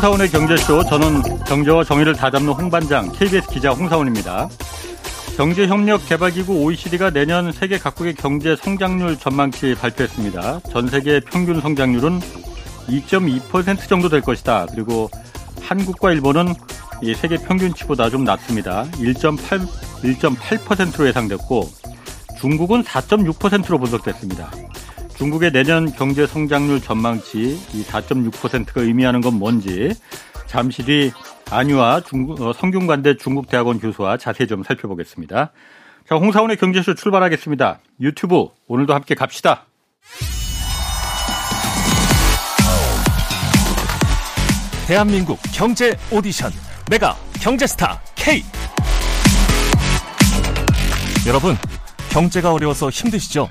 네, 홍사원의 경제쇼. 저는 경제와 정의를 다잡는 홍반장 KBS 기자 홍사원입니다. 경제협력개발기구 OECD가 내년 세계 각국의 경제 성장률 전망치 발표했습니다. 전 세계 평균 성장률은 2.2% 정도 될 것이다. 그리고 한국과 일본은 이 세계 평균치보다 좀 낮습니다. 1.8 1.8%로 예상됐고 중국은 4.6%로 분석됐습니다. 중국의 내년 경제 성장률 전망치 이 4.6%가 의미하는 건 뭔지 잠시 뒤 안유아 중국, 어, 성균관대 중국대학원 교수와 자세히 좀 살펴보겠습니다. 자, 홍사원의 경제쇼 출발하겠습니다. 유튜브 오늘도 함께 갑시다. 대한민국 경제 오디션 메가 경제스타 K 여러분 경제가 어려워서 힘드시죠?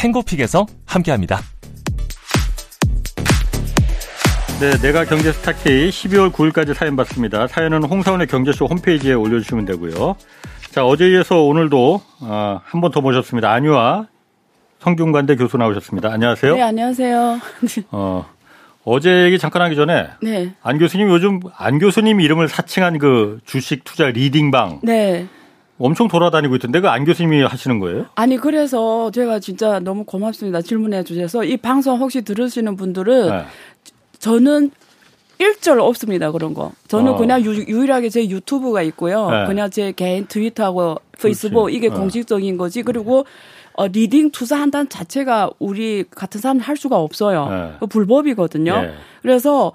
탱고픽에서 함께합니다. 네, 내가 경제 스타 K 12월 9일까지 사연 받습니다. 사연은 홍사원의 경제쇼 홈페이지에 올려주시면 되고요. 자, 어제 이어서 오늘도 어, 한 번 더 모셨습니다. 안유아 성균관대 교수 나오셨습니다. 안녕하세요. 네, 안녕하세요. 어, 어제 얘기 잠깐 하기 전에 네. 안 교수님 요즘 안 교수님 이름을 사칭한 그 주식 투자 리딩방 네. 엄청 돌아다니고 있던데 그 안 교수님이 하시는 거예요? 아니 그래서 제가 진짜 너무 고맙습니다. 질문해 주셔서 이 방송 혹시 들으시는 분들은 네. 저는 일절 없습니다 그런 거. 저는 어. 그냥 유, 일하게 제 유튜브가 있고요. 네. 그냥 제 개인 트위터하고 페이스북 그렇지. 이게 네. 공식적인 거지. 그리고 어, 리딩 투자한다는 자체가 우리 같은 사람 할 수가 없어요. 네. 그거 불법이거든요. 예. 그래서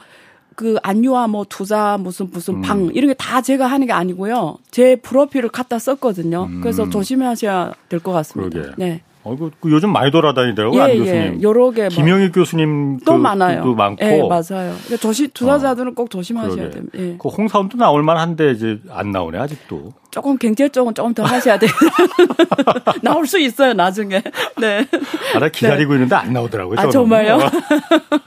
그 안유아 뭐 투자 무슨 무슨 음. 방 이런 게 다 제가 하는 게 아니고요. 제 프로필을 갖다 썼거든요. 그래서 조심하셔야 될 것 같습니다. 음. 그러게. 네. 어이구 그 요즘 많이 돌아다니더라고요 예, 안 예. 교수님. 여러 개 뭐- 김영익 교수님 또 그- 많아요. 도 많고. 예, 맞아요. 그러니까 조심 투자자들은 꼭 조심하셔야. 됩니다. 예. 그 홍사원도 나올 만한데 이제 안 나오네 아직도. 조금 경제 쪽은 조금 더 하셔야 돼요. 나올 수 있어요, 나중에. 네. 아, 나 기다리고 있는데 안 나오더라고요. 아, 저는. 정말요?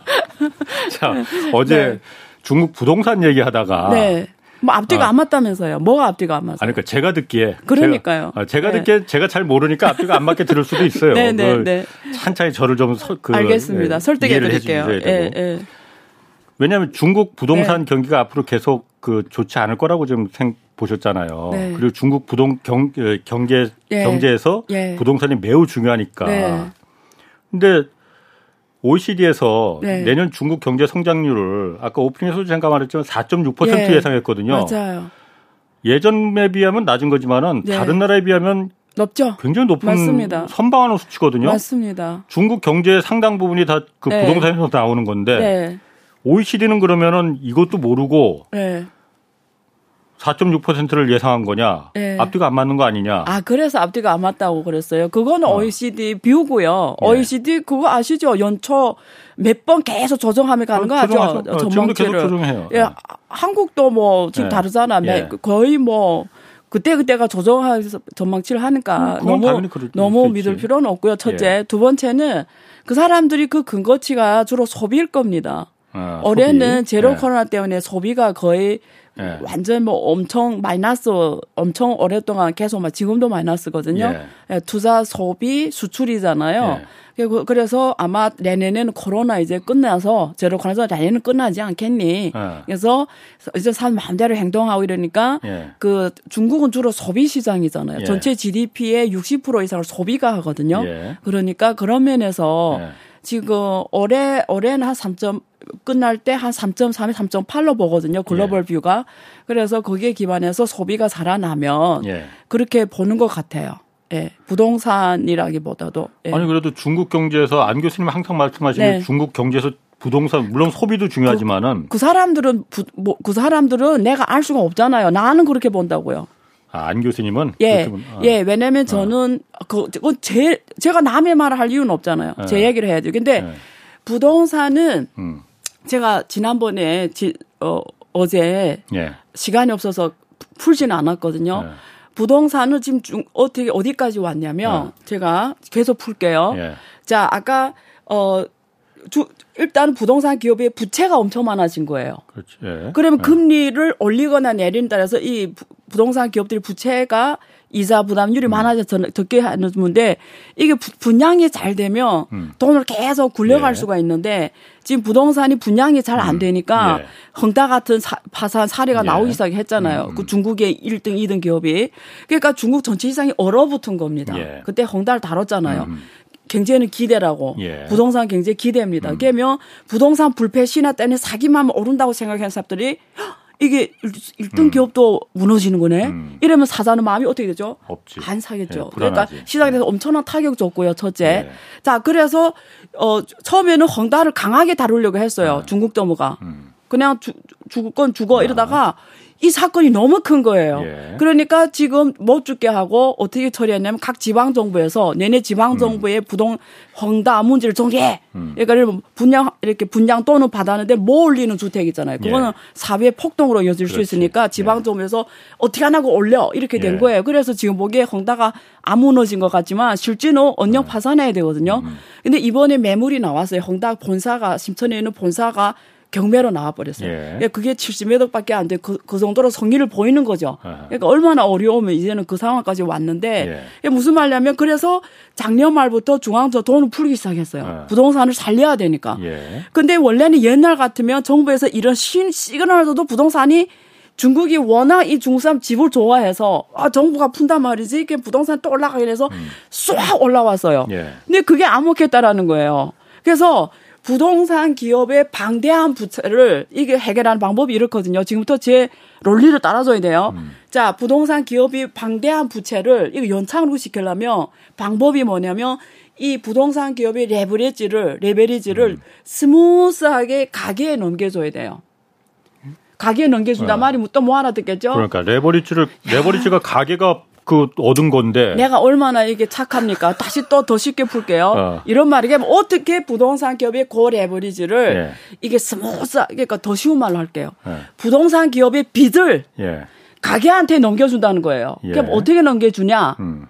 자, 어제 네. 중국 부동산 얘기하다가 네. 뭐 앞뒤가 아. 안 맞다면서요. 뭐가 앞뒤가 안 맞아요? 아니 그러니까 제가 듣기에 그러니까요. 제가, 아, 제가 네. 듣기에 제가 잘 모르니까 앞뒤가 안 맞게 들을 수도 있어요. 네, 네, 그걸 네. 찬찬히 저를 좀 서, 그, 알겠습니다. 예, 설득해 드릴게요. 예. 예. 왜냐하면 중국 부동산 네. 경기가 앞으로 계속 그 좋지 않을 거라고 지금 생 보셨잖아요. 네. 그리고 중국 부동 경 예, 경제 예. 경제에서 예. 부동산이 매우 중요하니까. 네. 근데 OECD에서 네. 내년 중국 경제 성장률을 아까 오프닝에서도 잠깐 말했지만 4.6% 예. 예상했거든요. 맞아요. 예전에 비하면 낮은 거지만은 네. 다른 나라에 비하면 높죠? 굉장히 높은 맞습니다. 선방하는 수치거든요. 맞습니다. 중국 경제의 상당 부분이 다그 네. 부동산에서 나오는 건데 네. OECD는 그러면은 이것도 모르고 네. 4.6%를 예상한 거냐? 네. 앞뒤가 안 맞는 거 아니냐? 아, 그래서 앞뒤가 안 맞다고 그랬어요. 그거는 어. OECD 비우고요. 예. OECD 그거 아시죠? 연초 몇 번 계속 조정하며 가는 거 어, 아죠? 어, 전망치를. 계속 조정해요. 예, 네. 아, 한국도 뭐 지금 네. 다르잖아. 매- 예. 거의 뭐 그때 그때가 조정해서 전망치를 하니까 음, 너무 너무 수 믿을 있지. 필요는 없고요. 첫째, 예. 두 번째는 그 사람들이 그 근거치가 주로 소비일 겁니다. 어, 올해는 소비. 제로 예. 코로나 때문에 소비가 거의 예. 완전 뭐 엄청 마이너스 엄청 오랫동안 계속 막 지금도 마이너스거든요. 예. 예, 투자 소비 수출이잖아요. 그리고 그래서 아마 내년에는 코로나 이제 끝나서 제로 코로나 내년은 끝나지 않겠니? 예. 그래서 이제 사람 마음대로 행동하고 이러니까 예. 그 중국은 주로 소비 시장이잖아요. 예. 전체 GDP의 60% 이상을 소비가 하거든요. 예. 그러니까 그런 면에서 예. 지금 올해 올해는 한 3점 끝날 때 한 3.3에 3.8로 보거든요. 글로벌 뷰가. 그래서 거기에 기반해서 소비가 살아나면 예. 그렇게 보는 것 같아요. 예. 부동산이라기보다도. 예. 아니 그래도 중국 경제에서 안 교수님 항상 말씀하시는 네. 중국 경제에서 부동산 물론 소비도 중요하지만은 그 사람들은 부, 뭐, 그 사람들은 내가 알 수가 없잖아요. 나는 그렇게 본다고요. 아, 안 교수님은 예, 본- 아. 예, 왜냐면 저는 그, 그 제, 제가 남의 말을 할 이유는 없잖아요. 제 예. 얘기를 해야죠. 근데 예. 부동산은 음. 제가 지난번에 지, 어, 어제 예. 시간이 없어서 풀지는 않았거든요. 예. 부동산은 지금 중, 어떻게 어디까지 왔냐면 제가 계속 풀게요. 예. 자, 아까 어 주, 일단 부동산 기업의 부채가 엄청 많아진 거예요. 그렇지. 예. 그러면 금리를 올리거나 내린 따라서 이 부- 부동산 기업들이 부채가 이자 부담률이 음. 많아져서 적게 하는 문데 이게 부- 분양이 잘 되면 음. 돈을 계속 굴려갈 예. 수가 있는데 지금 부동산이 분양이 잘 안 되니까 예. 헝다 같은 사, 파산 사례가 예. 나오기 시작했잖아요. 음, 음. 그 중국의 1등, 2등 기업이 그러니까 중국 전체 시장이 얼어붙은 겁니다. 예. 그때 헝다를 다뤘잖아요. 음. 경제는 기대라고 예. 부동산 경제 기대입니다. 그러면 부동산 불패 신화 때문에 사기만 오른다고 생각하는 사람들이 헉, 이게 1등 기업도 무너지는 거네. 음. 이러면 사자는 마음이 어떻게 되죠? 없지. 안 사겠죠. 예, 그러니까. 시장에 대해서 엄청난 타격 줬고요. 첫째. 예. 자, 그래서 어 처음에는 헝다를 강하게 다루려고 했어요. 중국 정부가. 네. 음. 그냥 주, 죽을 건 죽어 이러다가 이 사건이 너무 큰 거예요. 예. 그러니까 지금 못 죽게 하고 어떻게 처리했냐면 각 지방 정부에서 내내 지방 음. 정부의 부동 헝다 문제를 정리해. 그러니까 예를 들면 분양 이렇게 분양 또는 받았는데 못 올리는 주택 있잖아요. 그거는 예. 사회 폭동으로 이어질 수 그렇지. 있으니까 지방 정부에서 어떻게 안 하고 올려 이렇게 된 예. 거예요. 그래서 지금 보기에 헝다가 안 무너진 것 같지만 실제는 언영 네. 파산해야 되거든요. 음. 근데 이번에 매물이 나왔어요. 헝다 본사가 심천에 있는 본사가 경매로 나와버렸어요. 예. 그러니까 그게 70몇 억밖에 안 돼. 그, 그 정도로 성의를 보이는 거죠. 아하. 그러니까 얼마나 어려우면 이제는 그 상황까지 왔는데 예. 무슨 말이냐면 그래서 작년 말부터 중앙서 돈을 풀기 시작했어요. 아. 부동산을 살려야 되니까. 예. 근데 원래는 옛날 같으면 정부에서 이런 신 시그널을 줘도 부동산이 중국이 워낙 이 중국 사람 집을 좋아해서 아 정부가 푼단 말이지 이게 부동산 또 올라가게 돼서 쏙 올라왔어요. 음. 예. 근데 그게 안 먹겠다라는 거예요. 그래서 부동산 기업의 방대한 부채를 이게 해결하는 방법이 이렇거든요. 지금부터 제 논리를 따라줘야 돼요. 음. 자, 부동산 기업이 방대한 부채를 이거 연착륙 시키려면 방법이 뭐냐면 이 부동산 기업의 레버리지를 레버리지를 음. 스무스하게 가계에 넘겨줘야 돼요. 가계에 넘겨준다 네. 말이 또 뭐 하나 듣겠죠? 그러니까 레버리지를 레버리지가 가계가 그 얻은 건데 내가 얼마나 이게 착합니까? 다시 또 더 쉽게 풀게요. 어. 이런 말이게 어떻게 부동산 기업의 고 레버리지를 예. 이게 스무스 그러니까 더 쉬운 말로 할게요. 예. 부동산 기업의 빚을 예. 가계한테 넘겨준다는 거예요. 예. 그럼 어떻게 넘겨주냐? 음.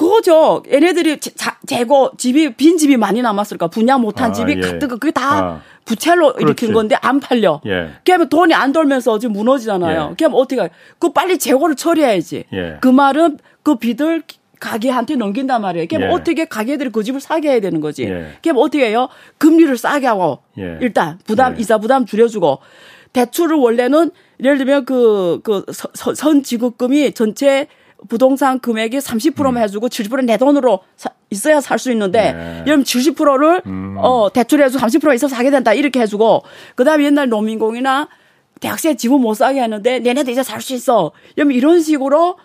그거죠. 얘네들이 자- 재고 집이 빈 집이 많이 남았을까? 분양 못한 아, 집이 예. 가득 그게 다 아. 부채로 그렇지. 일으킨 건데 안 팔려. 예. 그러면 돈이 안 돌면서 지금 무너지잖아요. 예. 그럼 어떻게 해? 그 빨리 재고를 처리해야지. 예. 그 말은 그 빚을 가게한테 넘긴단 말이에요. 그럼 예. 어떻게 가게들이 그 집을 사게 해야 되는 거지. 예. 그럼 어떻게 해요? 금리를 싸게 하고 예. 일단 부담 예. 이자 부담 줄여주고 대출을 원래는 예를 들면 그, 그, 서- 선 지급금이 전체 부동산 금액이 30%만 음. 해주고 70%는 내 돈으로 사- 있어야 살 수 있는데, 네. 그럼 70%를, 음. 어, 대출해주고 30% 있어서 사게 된다. 이렇게 해주고, 그 다음에 옛날 농민공이나 대학생 집은 못 사게 하는데, 내네도 이제 살 수 있어. 그러면 이런 식으로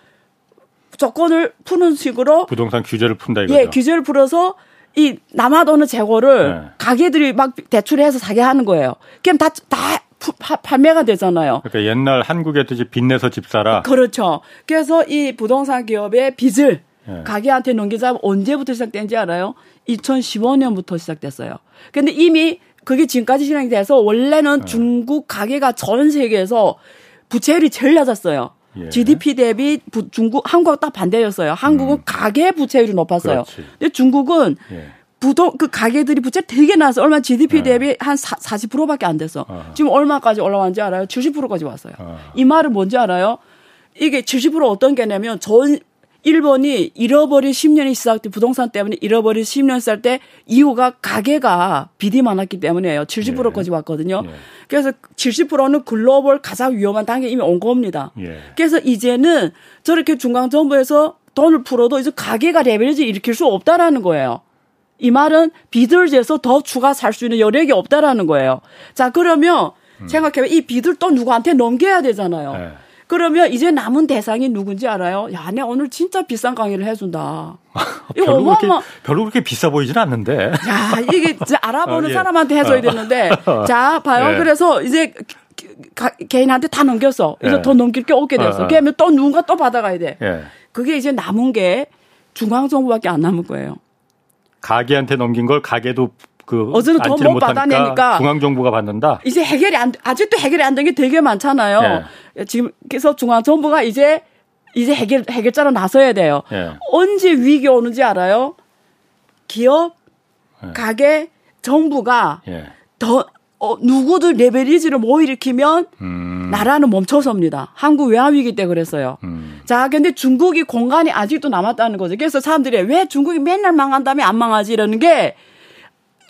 조건을 푸는 식으로 부동산 규제를 푼다 이거죠. 예, 규제를 풀어서 이 남아도는 재고를 네. 가게들이 막 대출해서 사게 하는 거예요. 그럼 다, 다 푸- 파- 판매가 되잖아요. 그러니까 옛날 한국에듯이 빚내서 집 사라. 그렇죠. 그래서 이 부동산 기업의 빚을 예. 가게한테 넘기자 언제부터 시작된지 알아요? 2015년부터 시작됐어요. 근데 이미 그게 지금까지 진행이 돼서 원래는 네. 중국 가게가 전 세계에서 부채율이 제일 낮았어요. 예. GDP 대비 부- 중국 한국하고 딱 반대였어요. 한국은 가계 부채율이 높았어요. 음. 그렇지. 근데 중국은 예. 부동 그 가게들이 부채 되게 낮아. 얼마 GDP 네. 대비 한 4, 40%밖에 안 됐어. 아. 지금 얼마까지 올라왔는지 알아요? 70%까지 왔어요. 아. 이 말은 뭔지 알아요? 이게 70% 어떤 게냐면 전 일본이 잃어버린 10년이 시작돼 부동산 때문에 잃어버린 10년 살 때 이유가 가게가 빚이 많았기 때문이에요. 70%까지 왔거든요. 예. 그래서 70%는 글로벌 가장 위험한 단계에 이미 온 겁니다. 예. 그래서 이제는 저렇게 중앙 정부에서 돈을 풀어도 이제 가게가 레벨리지 일으킬 수 없다라는 거예요. 이 말은 재서 더 추가 살 수 있는 여력이 없다라는 거예요. 자, 그러면 생각해봐. 이 빚을 또 누구한테 넘겨야 되잖아요. 음. 예. 그러면 이제 남은 대상이 누군지 알아요? 야, 내 오늘 진짜 비싼 강의를 해준다. 이거 별로 그렇게 어마어마. 별로 그렇게 비싸 보이진 않는데. 야, 이게 알아보는 어, 예. 사람한테 해줘야 어. 되는데. 자, 봐요. 예. 그래서 이제 가- 개인한테 다 넘겼어. 이제 예. 더 넘길 게 없게 됐어. 어, 어. 그러면 또 누군가 또 받아가야 돼. 예. 그게 이제 남은 게 중앙정부밖에 안 남은 거예요. 가게한테 넘긴 걸 가게도 그 어제는 돈 앉지를 못 못하니까 받아내니까 중앙 정부가 받는다. 이제 해결이 안 아직도 해결이 안 된 게 되게 많잖아요. 예. 지금 그래서 중앙 정부가 이제 이제 해결 해결자로 나서야 돼요. 예. 언제 위기 오는지 알아요? 기업, 예. 가게, 정부가 예. 더 어, 누구도 레벨리지를 못 일으키면 음. 나라는 멈춰섭니다. 한국 외환위기 때 그랬어요. 음. 자, 근데 중국이 공간이 아직도 남았다는 거죠. 그래서 사람들이 왜 중국이 맨날 망한 다음에 안 망하지 이러는 게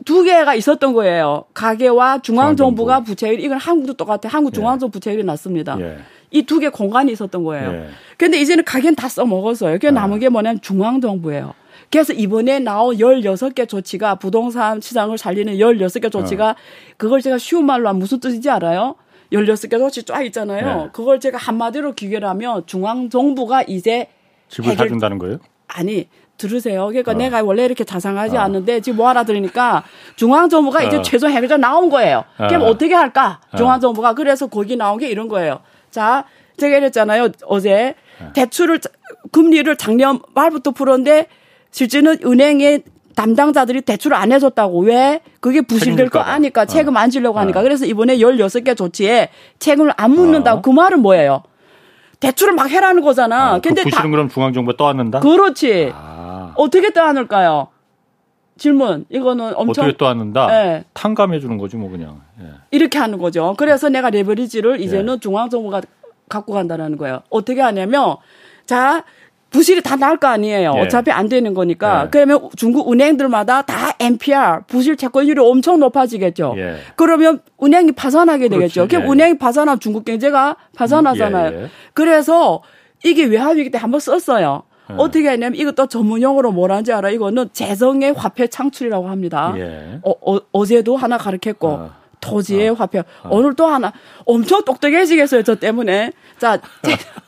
두 개가 있었던 거예요. 가계와 중앙정부가 중앙정부. 부채율, 이건 한국도 똑같아요. 한국 중앙정부 부채율이 낮습니다. 예. 이두 개 공간이 있었던 거예요. 예. 근데 이제는 가게는 다 써먹었어요. 그게 남은 게 뭐냐면 중앙정부예요. 그래서 이번에 나온 16개 조치가 부동산 시장을 살리는 16개 조치가 어. 그걸 제가 쉬운 말로 하면 무슨 뜻인지 알아요? 16개 조치 쫙 있잖아요. 네. 그걸 제가 한마디로 기결하면 중앙정부가 이제 집을 해결- 사준다는 거예요? 아니 들으세요. 그러니까 어. 내가 원래 이렇게 자상하지 않은데 지금 뭐 하나 들으니까 중앙정부가 이제 어. 최종 해결자 나온 거예요. 그럼 어. 어떻게 할까? 중앙정부가 그래서 거기 나온 게 이런 거예요. 자, 제가 이랬잖아요. 어제 네. 대출을 자- 금리를 작년 말부터 풀었는데 실제는 은행의 담당자들이 대출을 안 해줬다고 왜 그게 부실될 거. 아니까 책임 안 지려고 하니까 어. 그래서 이번에 16개 조치에 책임을 안 묻는다고 어. 그 말은 뭐예요? 대출을 막 해라는 거잖아. 아, 그 근데 부실은 다 그럼 중앙 정부가 떠안는다? 그렇지. 아, 어떻게 떠안을까요? 질문. 이거는 엄청 어떻게 떠안는다? 예. 탕감해 주는 거지 뭐 그냥. 예. 이렇게 하는 거죠. 그래서 내가 레버리지를 예. 이제는 중앙정부가 갖고 간다라는 거예요. 어떻게 하냐면 자 부실이 다 나올 거 아니에요. 예. 어차피 안 되는 거니까. 예. 그러면 중국 은행들마다 다 NPR 부실 채권율이 엄청 높아지겠죠. 예. 그러면 은행이 파산하게. 되겠죠. 그럼 예. 은행이 파산하면 중국 경제가 파산하잖아요. 음, 예, 예. 그래서 이게 외환위기 때 한번 썼어요. 예. 어떻게 했냐면 이것도 전문용어로 뭐라는지 알아? 이거는 재정의 화폐 창출이라고 합니다. 예. 어, 어, 제도 하나 가르쳤고 어. 토지의 화폐 오늘 또 하나 엄청 똑똑해지겠어요 저 때문에 자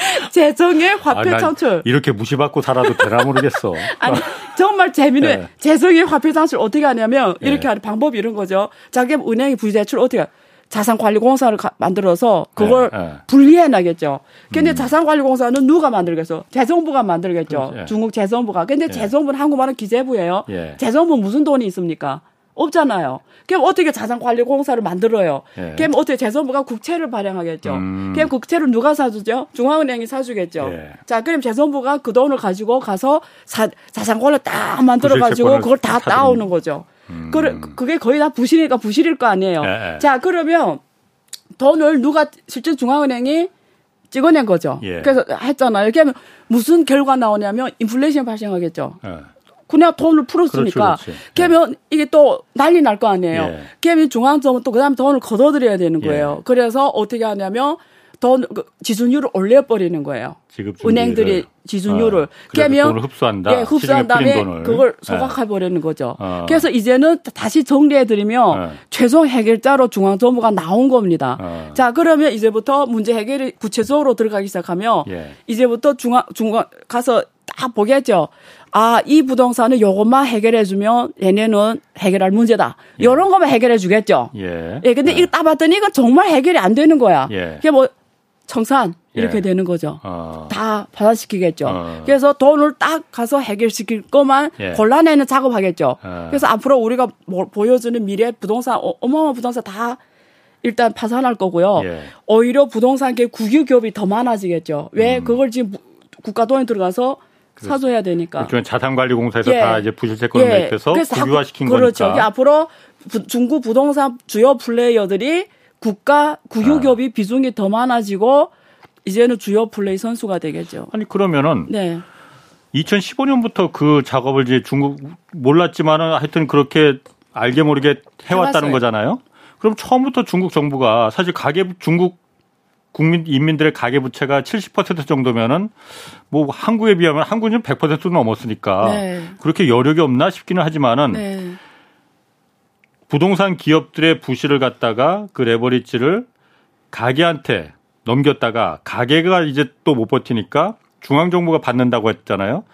재- 재정의 화폐 아, 난 창출 이렇게 무시받고 살아도 되나 모르겠어. 아니 정말 재미는 예. 재정의 화폐 창출 어떻게 하냐면 이렇게 예. 하는 방법이 이런 거죠 자기 은행이 부재출 어떻게 자산관리공사를 가- 만들어서 그걸 예, 예. 분리해 나겠죠. 근데 자산관리공사는 누가 만들겠어? 재정부가 만들겠죠. 그렇지, 예. 중국 재정부가. 근데 재정부는 한국말은 기재부예요. 예. 재정부 무슨 돈이 있습니까? 없잖아요. 그럼 어떻게 자산관리공사를 만들어요? 예. 그럼 어떻게 재정부가 국채를 발행하겠죠? 음. 그럼 국채를 누가 사주죠? 중앙은행이 사주겠죠. 예. 자, 그럼 재정부가 그 돈을 가지고 가서 사, 자산권을 딱 만들어가지고 그걸 다 음. 따오는 거죠. 그래, 그게 거의 다 부실이니까 부실일 거 아니에요. 예, 예. 자, 그러면 돈을 누가 실제 중앙은행이 찍어낸 거죠. 예. 그래서 했잖아요. 이렇게 하면 무슨 결과 나오냐면 인플레이션 발생하겠죠. 예. 그냥 돈을 풀었으니까. 그렇지. 그러면 이게 또 난리 날 거 아니에요. 예. 그러면 중앙정은 또 그다음에 돈을 걷어들여야 되는 거예요. 예. 그래서 어떻게 하냐면 돈 그, 지준율을 올려버리는 거예요. 은행들이 지준율을 어, 그래서 돈을 흡수한다. 예, 흡수한 다음에. 그걸 예. 소각해 버리는 거죠. 어. 그래서 이제는 다시 정리해 드리면 예. 최종 해결자로 중앙 정부가 나온 겁니다. 어. 자, 그러면 이제부터 문제 해결이 구체적으로 들어가기 시작하면 예. 이제부터 중앙 중앙 가서 딱 보겠죠. 아, 이 부동산은 요것만 해결해 주면 얘네는 해결할 문제다. 요런 것만 해결해 주겠죠. 예. 예, 근데 예. 이거 따봤더니 이건 정말 해결이 안 되는 거야. 예. 그게 뭐 청산 이렇게 예. 되는 거죠. 어. 다 파산시키겠죠. 어. 그래서 돈을 딱 가서 해결시킬 것만 예. 골라내는 작업하겠죠. 어. 그래서 앞으로 우리가 뭐 보여주는 미래 부동산 어- 어마어마한 부동산 다 일단 파산할 거고요. 예. 오히려 부동산계 국유기업이 더 많아지겠죠. 왜 그걸 지금 부- 국가 돈이 들어가서 사줘야 되니까. 그렇죠. 자산관리공사에서 예. 다 이제 부실채권을 매입해서 그래서 다 국유화시킨 그- 그렇죠. 거니까. 이게 앞으로 부- 중국 부동산 주요 플레이어들이 국가 국유기업이 아. 비중이 더 많아지고 이제는 주요 플레이 선수가 되겠죠. 아니 그러면은 네. 2015년부터 그 작업을 이제 중국 몰랐지만은 하여튼 그렇게 알게 모르게 해왔다는 해왔어요. 거잖아요. 그럼 처음부터 중국 정부가 사실 가계 중국 국민 인민들의 가계 부채가 70% 정도면은 뭐 한국에 비하면 한국은 100% 넘었으니까 네. 그렇게 여력이 없나 싶기는 하지만은 네. 부동산 기업들의 부실을 갖다가 그 레버리지를 가게한테 넘겼다가 가게가 이제 또 못 버티니까 중앙 정부가 받는다고 했잖아요.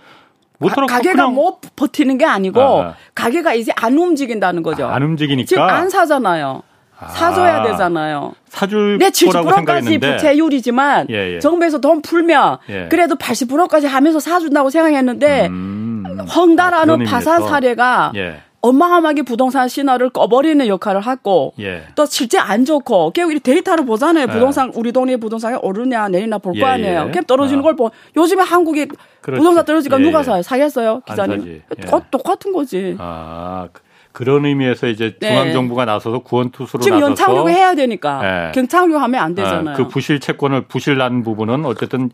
못하러 가, 게가 그냥 못 버티는 게 아니고 아, 아. 가게가 이제 안 움직인다는 거죠. 안 움직이니까 지금 안 사잖아요. 아. 사줘야 되잖아요. 사줄 내 거라고 70%까지 생각했는데 부채율이지만 예, 예. 정부에서 돈 풀면 예. 그래도 80%까지 하면서 사준다고 생각했는데 음. 아, 헝다라는 파산 의미에서. 사례가 예. 어마어마하게 부동산 신화를 꺼버리는 역할을 하고 예. 또 실제 안 좋고 결국 이 데이터를 보잖아요. 네. 부동산 우리 동네 부동산이 오르냐 내리나 볼거 예, 아니에요. 예. 캡 떨어지는 아. 걸 보. 요즘에 한국이 그렇지. 부동산 떨어지니까 예, 누가 예. 사요? 사겠어요, 안 기자님? 예. 똑- 똑같은 거지. 아, 그- 그런 의미에서 이제 네. 중앙 정부가 나서서 구원 투수로 지금 나서서 연착륙 해야 되니까 예. 경착륙 하면 안 아, 되잖아요. 그 부실 채권을 부실 난 부분은 어쨌든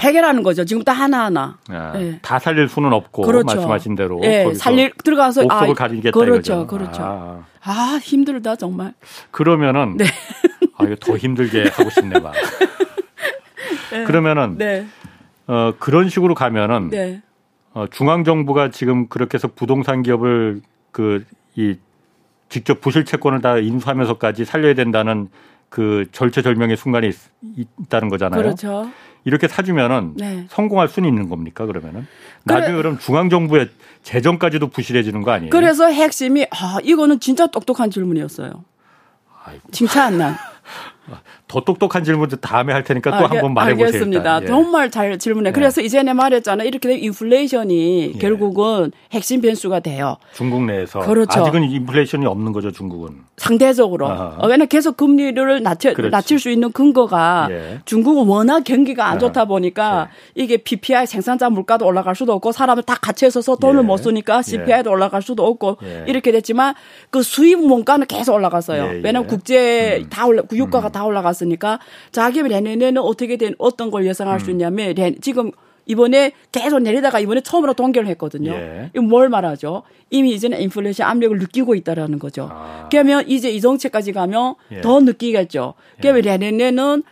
해결하는 거죠. 지금부터 하나하나. 아, 예. 다 살릴 수는 없고 그렇죠. 말씀하신 대로 예, 거기서 살릴 들어가서 옥석을 가리겠다 그렇죠, 이거죠. 그렇죠. 아, 아, 힘들다 정말. 그러면은 네. 아 이거 더 힘들게 하고 싶네 막. 그러면은 네, 어 그런 식으로 가면은 네, 어, 중앙 정부가 지금 그렇게 해서 부동산 기업을 그 이 직접 부실 채권을 다 인수하면서까지 살려야 된다는 그 절체절명의 순간이 있, 다는 거잖아요. 그렇죠. 이렇게 사주면은 네. 성공할 수는 있는 겁니까 그러면은 그래- 나중에 그럼 중앙 정부의 재정까지도 부실해지는 거 아니에요? 그래서 핵심이 아 이거는 진짜 똑똑한 질문이었어요. 아이고. 칭찬 난. 더 똑똑한 질문도 다음에 할 테니까 또 아, 한번 알- 말해보세요. 알겠습니다. 예. 정말 잘 질문해. 네. 그래서 이전에 말했잖아요. 이렇게 되면 인플레이션이 예. 결국은 핵심 변수가 돼요. 중국 내에서 그렇죠. 아직은 인플레이션이 없는 거죠 중국은. 상대적으로. 아하. 어, 왜냐면 계속 금리를 낮춰, 그렇지. 낮출 수 있는 근거가 예. 중국은 워낙 경기가 안 아, 좋다 보니까 이게 PPI 생산자 물가도 올라갈 수도 없고 사람을 다 같이 있어서 돈을 예. 못 쓰니까 CPI도 올라갈 수도 없고 예. 이렇게 됐지만 그 수입 문가는 계속 올라갔어요. 예, 예. 왜냐면 국제 다 올라, 유가가 다 올라갔으니까 자기 내년에는 어떻게 된 어떤 걸 예상할 음. 수 있냐면 내- 지금 이번에 계속 내리다가 이번에 처음으로 동결을 했거든요. 예. 이거 뭘 말하죠? 이미 이제는 인플레이션 압력을 느끼고 있다라는 거죠. 아. 그러면 이제 이 정책까지 가면 예. 더 느끼겠죠. 그러면 내년에는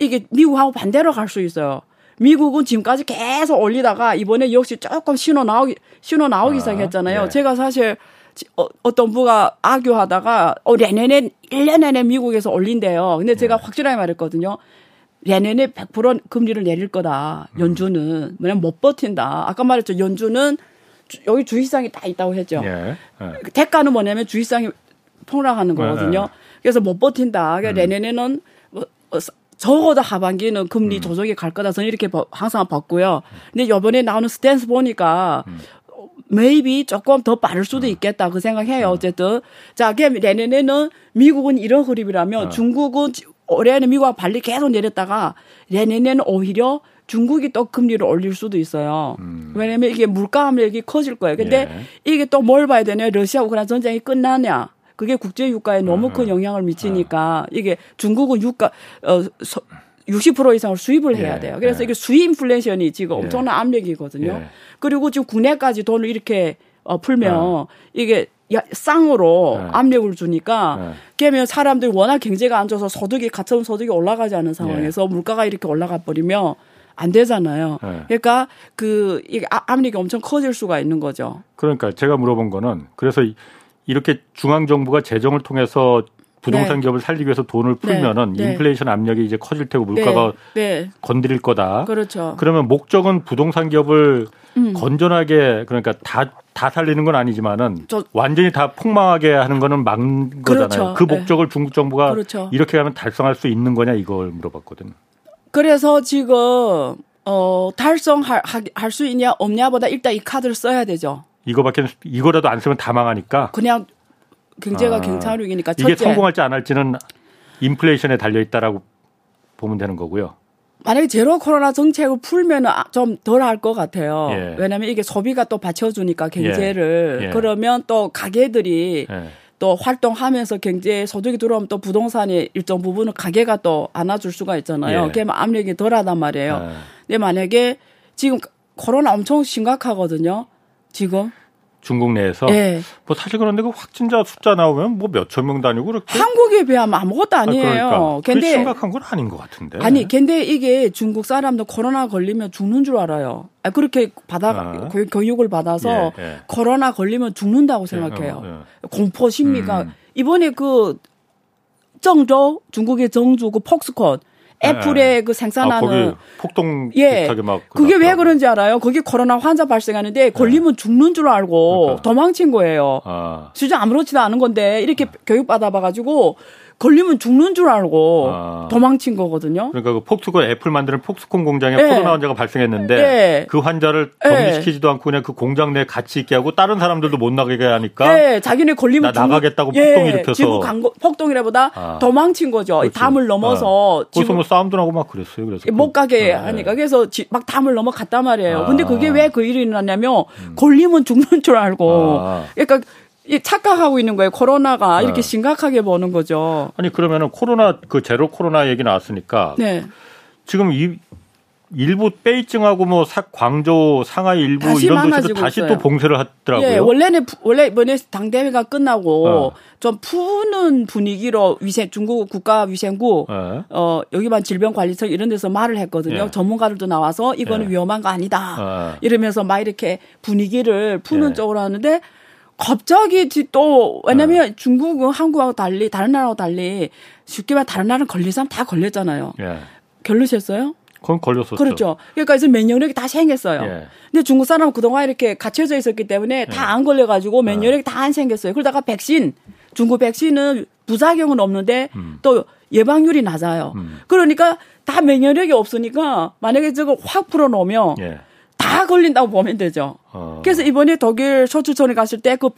이게 미국하고 반대로 갈 수 있어요. 미국은 지금까지 계속 올리다가 이번에 역시 조금 신호 나오기 신호 나오기 아, 시작했잖아요. 예. 제가 사실 지- 어, 어떤 부가 아교하다가 어 내년에 1년 내내 미국에서 올린대요. 근데 제가 예. 확실하게 말했거든요. 내년에 100% 금리를 내릴 거다. 음. 연준은 왜냐면 못 버틴다. 아까 말했죠. 연준은 주- 여기 주식상이 다 있다고 했죠. 예. 예. 그 대가는 뭐냐면 주식상이 폭락하는 거거든요. 네. 그래서 못 버틴다. 그러니까 내년에는 뭐 어, 적어도 하반기는 음. 금리 조정이 갈 거다. 저는 이렇게 봐- 항상 봤고요. 근데 이번에 나오는 스탠스 보니까 음. 어, maybe 조금 더 빠를 수도 있겠다. 그 음. 생각해요. 어쨌든. 자, 그럼 내년에는 미국은 이런 흐름이라면 어. 중국은 지- 올해는 미국과 발리 계속 내렸다가 내년에는 오히려 중국이 또 금리를 올릴 수도 있어요. 왜냐면 이게 물가 압력이 커질 거예요. 근데 음. 예. 이게 또 뭘 봐야 되냐? 러시아 우크라이나 전쟁이 끝나냐? 그게 국제 유가에 너무 큰 영향을 미치니까 이게 중국은 유가 어 서, 60% 이상을 수입을 해야 예, 돼요. 그래서 예. 이게 수입 인플레이션이 지금 예. 엄청난 압력이거든요. 예. 그리고 지금 국내까지 돈을 이렇게 어, 풀면 이게 야, 쌍으로 예. 압력을 주니까 예. 그러면 사람들이 워낙 경제가 안 좋아서 소득이 가처분 소득이 올라가지 않은 상황에서 물가가 이렇게 올라가 버리면 안 되잖아요. 예. 그러니까 그 이게 아- 압력이 엄청 커질 수가 있는 거죠. 그러니까 제가 물어본 거는 그래서 이- 이렇게 중앙 정부가 재정을 통해서 부동산 네. 기업을 살리기 위해서 돈을 풀면은 네. 인플레이션 압력이 이제 커질 테고 물가가 네, 네. 건드릴 거다. 그렇죠. 그러면 목적은 부동산 기업을 음. 건전하게 그러니까 다 다 살리는 건 아니지만은 저- 완전히 다 폭망하게 하는 거는 막는 그렇죠. 거잖아요. 그 네. 목적을 중국 정부가 그렇죠. 이렇게 하면 달성할 수 있는 거냐 이걸 물어봤거든. 그래서 지금 어 달성할 할 수 있냐 없냐보다 일단 이 카드를 써야 되죠. 이거밖에 이거라도 안 쓰면 다 망하니까 그냥 경제가 아, 경찰육이니까 이게 첫째 성공할지 안 할지는 인플레이션에 달려 있다라고 보면 되는 거고요. 만약에 제로 코로나 정책을 풀면은 아, 좀덜 할 것 같아요. 예. 왜냐하면 이게 소비가 또 받쳐주니까 경제를 예. 그러면 또 가게들이 예. 또 활동하면서 경제에 소득이 들어오면 또 부동산의 일정 부분은 가게가 또 안아줄 수가 있잖아요. 예. 그러면 압력이 덜하단 말이에요. 예. 근데 만약에 지금 코로나 엄청 심각하거든요. 지금 중국 내에서 예. 뭐 사실 그런데 그 확진자 숫자 나오면 뭐 몇 천 명 다니고 그렇게 한국에 비하면 아무것도 아, 아니에요. 그러니까 그게 근데 심각한 건 아닌 것 같은데. 아니, 근데 이게 중국 사람도 코로나 걸리면 죽는 줄 알아요. 아, 그렇게 받아 아. 교- 교육을 받아서 예, 예. 코로나 걸리면 죽는다고 생각해요. 어, 공포 심리가 음. 이번에 그 정조 중국의 정주 그 폭스콘 애플의 그 아, 생산하는 거기 폭동 예. 막 그게 왜. 그런지 알아요? 거기 코로나 환자 발생하는데 걸리면 죽는 줄 알고 그러니까. 도망친 거예요. 아, 진짜 아무렇지도 않은 건데 이렇게 교육 받아 봐 가지고 걸리면 죽는 줄 알고 아. 도망친 거거든요. 그러니까 그 폭스콘 애플 만드는 폭스콘 공장에 네. 코로나 환자가 발생했는데 네. 그 환자를 네. 격리시키지도 않고 그냥 그 공장 내에 같이 있게 하고 다른 사람들도 못 나가게 하니까 네, 자기네 걸리면 나 나가겠다고 폭동 일으켜서. 지구 광고, 폭동이라보다 아. 도망친 거죠. 이 그렇지. 담을 넘어서 어. 거기서 뭐 싸움도 나고 막 그랬어요. 그래서 못 가게 그- 네. 하니까 그래서 지- 막 담을 넘어갔단 말이에요. 아. 근데 그게 왜 그 일이 일어났냐면 걸리면 죽는 줄 알고 아. 그러니까 이 착각하고 있는 거예요. 코로나가 네. 이렇게 심각하게 보는 거죠. 아니 그러면은 코로나 그 제로 코로나 얘기 나왔으니까 네. 지금 이 일부 베이징하고 뭐 사- 광저우, 상하이 일부 이런 도시도 다시 있어요. 또 봉쇄를 하더라고요. 예, 원래는 부- 원래 이번에 당 대회가 끝나고 어. 좀 푸는 분위기로 위생 중국 국가 위생국 예. 어 여기만 질병관리청 이런 데서 말을 했거든요. 예. 전문가들도 나와서 이거는 예. 위험한 거 아니다. 어. 이러면서 막 이렇게 분위기를 푸는 예. 쪽으로 하는데 갑자기 뒤- 또 왜냐면 중국은 한국하고 달리 다른 나라하고 달리 쉽게 말해 다른 나라는 걸린 사람 다 걸렸잖아요. 예. 결르셨어요? 그건 걸렸었죠. 그렇죠. 그러니까 이제 면역력이 다 생겼어요. 예. 근데 중국 사람은 그동안 이렇게 갇혀져 있었기 때문에 다안 걸려가지고 면역력이 다 안 생겼어요. 그러다가 백신, 중국 백신은 부작용은 없는데 또 예방률이 낮아요. 음. 그러니까 다 면역력이 없으니까 만약에 저거 확 풀어놓으면 예. 다 걸린다고 보면 되죠. 어. 그래서 이번에 독일 소추촌에 갔을 때 그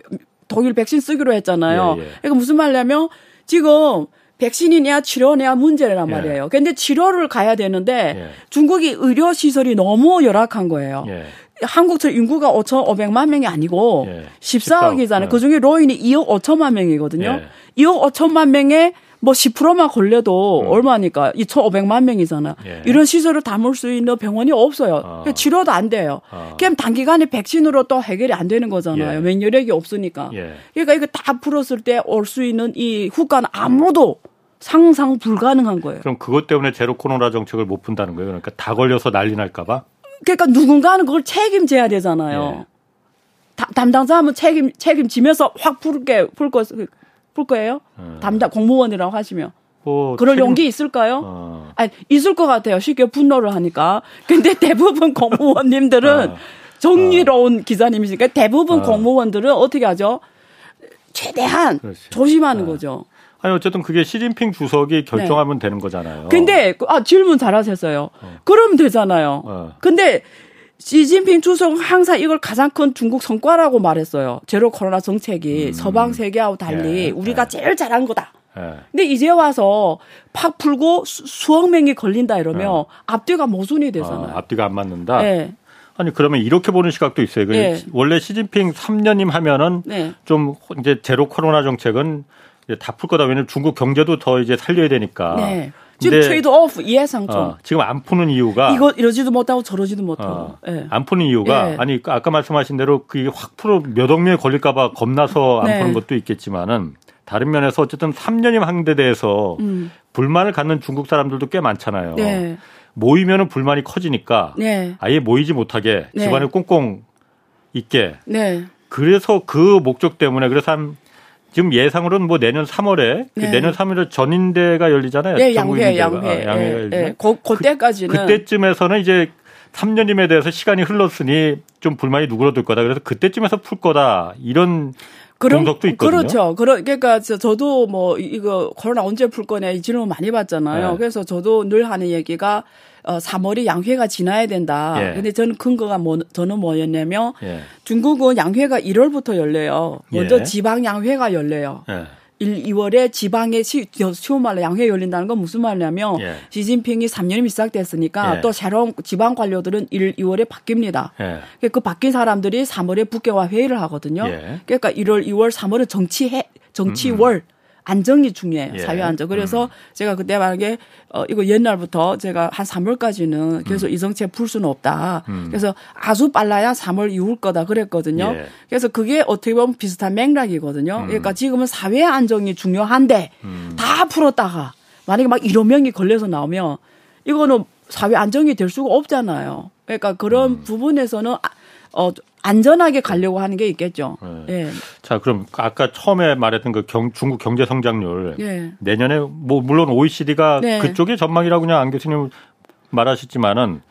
독일 백신 쓰기로 했잖아요. 예, 예. 그러니까 무슨 말이냐면 지금 백신이냐 치료냐 문제란 예. 말이에요. 근데 치료를 가야 되는데 예. 중국이 의료 시설이 너무 열악한 거예요. 예. 한국처럼 인구가 5,500만 명이 아니고 예. 14억이잖아요. 예. 그 중에 로인이 2억 5천만 명이거든요. 예. 2억 5천만 명에 뭐 10%만 걸려도 얼마니까 2,500만 명이잖아. 음. 예. 이런 시설을 담을 수 있는 병원이 없어요. 아. 그러니까 치료도 안 돼요. 아. 그냥 단기간에 백신으로 또 해결이 안 되는 거잖아요. 예. 면역력이 없으니까. 예. 그러니까 이거 다 풀었을 때 올 수 있는 이 후과는 아무도 상상 불가능한 거예요. 그럼 그것 때문에 제로 코로나 정책을 못 푼다는 거예요. 그러니까 다 걸려서 난리 날까봐. 그러니까 누군가는 그걸 책임져야 되잖아요. 예. 다- 담당자 하면 책임 책임지면서 확 풀게 풀 거, 풀 거예요? 예. 담당 공무원이라고 하시면 뭐 그럴 책임- 용기 있을까요? 어. 아니 있을 것 같아요. 쉽게 분노를 하니까. 근데 대부분 공무원님들은 어. 정의로운 기자님이시니까 대부분 어. 공무원들은 어떻게 하죠? 최대한 그렇지. 조심하는 어. 거죠. 아니 어쨌든 그게 시진핑 주석이 결정하면 되는 거잖아요. 네. 근데 그- 아 질문 잘하셨어요. 그러면 되잖아요. 어. 근데 시진핑 주석은 항상 이걸 가장 큰 중국 성과라고 말했어요. 제로 코로나 정책이 서방 세계하고 달리 예, 우리가 예. 제일 잘한 거다. 예. 근데 이제 와서 팍 풀고 수, 수억 명이 걸린다 이러면 어. 앞뒤가 모순이 어, 되잖아요. 앞뒤가 안 맞는다. 네. 아니 그러면 이렇게 보는 시각도 있어요. 그 예. 원래 시진핑 3연임 하면은 네. 좀 이제 제로 코로나 정책은 다 풀 거다. 왜냐면 중국 경제도 더 이제 살려야 되니까. 네. 지금 trade off 이해상충. 어, 지금 안 푸는 이유가 이거 이러지도 못하고 저러지도 못하고. 어, 예. 안 푸는 이유가 예. 아니 그 아까 말씀하신 대로 그게 확 풀어 몇 억 명이 걸릴까봐 겁나서 안 네. 푸는 것도 있겠지만은 다른 면에서 어쨌든 3년임 한데 대해서 음. 불만을 갖는 중국 사람들도 꽤 많잖아요. 네. 모이면은 불만이 커지니까 네. 아예 모이지 못하게 네. 집안에 꽁꽁 있게 네. 그래서 그 목적 때문에 그래서 한 지금 예상으로는 뭐 내년 3월에 그 네. 내년 3월에 전인대가 열리잖아요. 네, 양회. 양회. 아, 예, 열리잖아요. 예. 그, 그때까지는. 그때쯤에서는 이제 3년임에 대해서 시간이 흘렀으니 좀 불만이 누그러들 거다. 그래서 그때쯤에서 풀 거다. 이런 공석도 있거든요. 그렇죠. 그러, 그러니까 저- 저도 뭐 이- 이거 코로나 언제 풀 거냐 이 질문 많이 받잖아요. 네. 그래서 저도 늘 하는 얘기가 어 3월이 양회가 지나야 된다. 예. 근데 저는 근거가 뭐 저는 뭐였냐면 예. 중국은 양회가 1월부터 열려요. 먼저 예. 지방 양회가 열려요. 예. 1, 2월에 지방에 시, 쉬운 말로 양회 열린다는 건 무슨 말이냐면 예. 시진핑이 3년이 시작됐으니까 예. 또 새로운 지방 관료들은 1, 2월에 바뀝니다. 예. 그 바뀐 사람들이 3월에 북계와 회의를 하거든요. 예. 그러니까 1월, 2월, 3월은 정치해 정치월 안정이 중요해요. 예. 사회 안정. 그래서 제가 그때 만약에 어 이거 옛날부터 제가 한 3월까지는 계속 이 정책 풀 수는 없다. 그래서 아주 빨라야 3월 이후일 거다 그랬거든요. 예. 그래서 그게 어떻게 보면 비슷한 맥락이거든요. 그러니까 지금은 사회 안정이 중요한데 다 풀었다가 만약에 막 1억 명이 걸려서 나오면 이거는 사회 안정이 될 수가 없잖아요. 그러니까 그런 부분에서는 아- 어 안전하게 가려고 하는 게 있겠죠. 예. 자, 그럼 아까 처음에 말했던 그 경, 중국 경제 성장률 예. 내년에 뭐 물론 OECD가 네. 그쪽의 전망이라고 그냥 안 교수님 말하셨지만은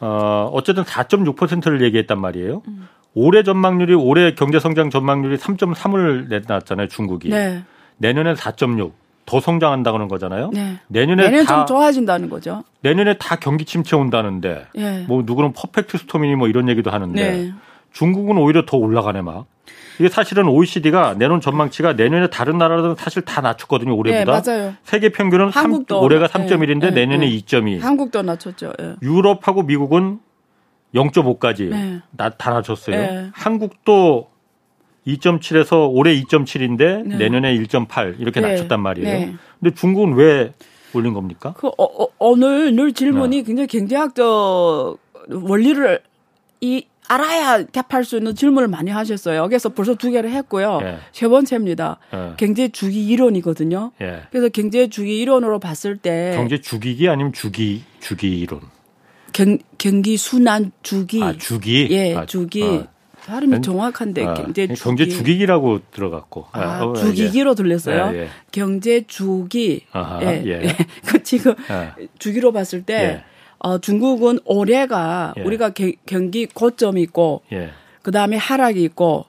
어 어쨌든 4.6%를 얘기했단 말이에요. 음. 올해 전망률이 올해 경제 성장 전망률이 3.3을 내놨잖아요, 중국이. 네. 내년엔 4.6. 더 성장한다는 거잖아요. 네. 내년에 내년 다 좀 좋아진다는 거죠. 내년에 다 경기 침체 온다는데 예. 뭐 누구는 퍼펙트 스톰이니 뭐 이런 얘기도 하는데 네. 중국은 오히려 더 올라가네 막. 이게 사실은 OECD가 내놓은 전망치가 내년에 다른 나라들은 사실 다 낮췄거든요 올해보다. 네, 맞아요. 세계 평균은 3, 한국도 올해가 네, 3.1인데 네, 내년에 네. 2.2. 한국도 낮췄죠. 예. 유럽하고 미국은 0.5까지 네. 나, 다 낮췄어요. 네. 한국도 2.7에서 올해 2.7인데 네. 내년에 1.8 이렇게 네. 낮췄단 말이에요. 네. 근데 중국은 왜 올린 겁니까? 그 어, 어, 오늘 늘 네. 질문이 굉장히 경제학적 원리를 이 알아야 답할 수 있는 질문을 많이 하셨어요. 그래서 벌써 두 개를 했고요. 예. 세 번째입니다. 예. 경제 주기 이론이거든요. 예. 그래서 경제 주기 이론으로 봤을 때 경제 주기기 아니면 주기 주기 이론. 경, 경기 순환 주기 아 주기. 예 아, 주기 어. 발음이 경- 정확한데 아, 경제 주기 경제 주기기라고 들어갔고. 아, 어, 주기기로 들렸어요. 예, 예. 경제 주기. 아하, 예. 예. 예. 그 지금 예. 주기로 봤을 때 예. 어, 중국은 올해가 예. 우리가 게- 경기 고점이 있고 예. 그다음에 하락이 있고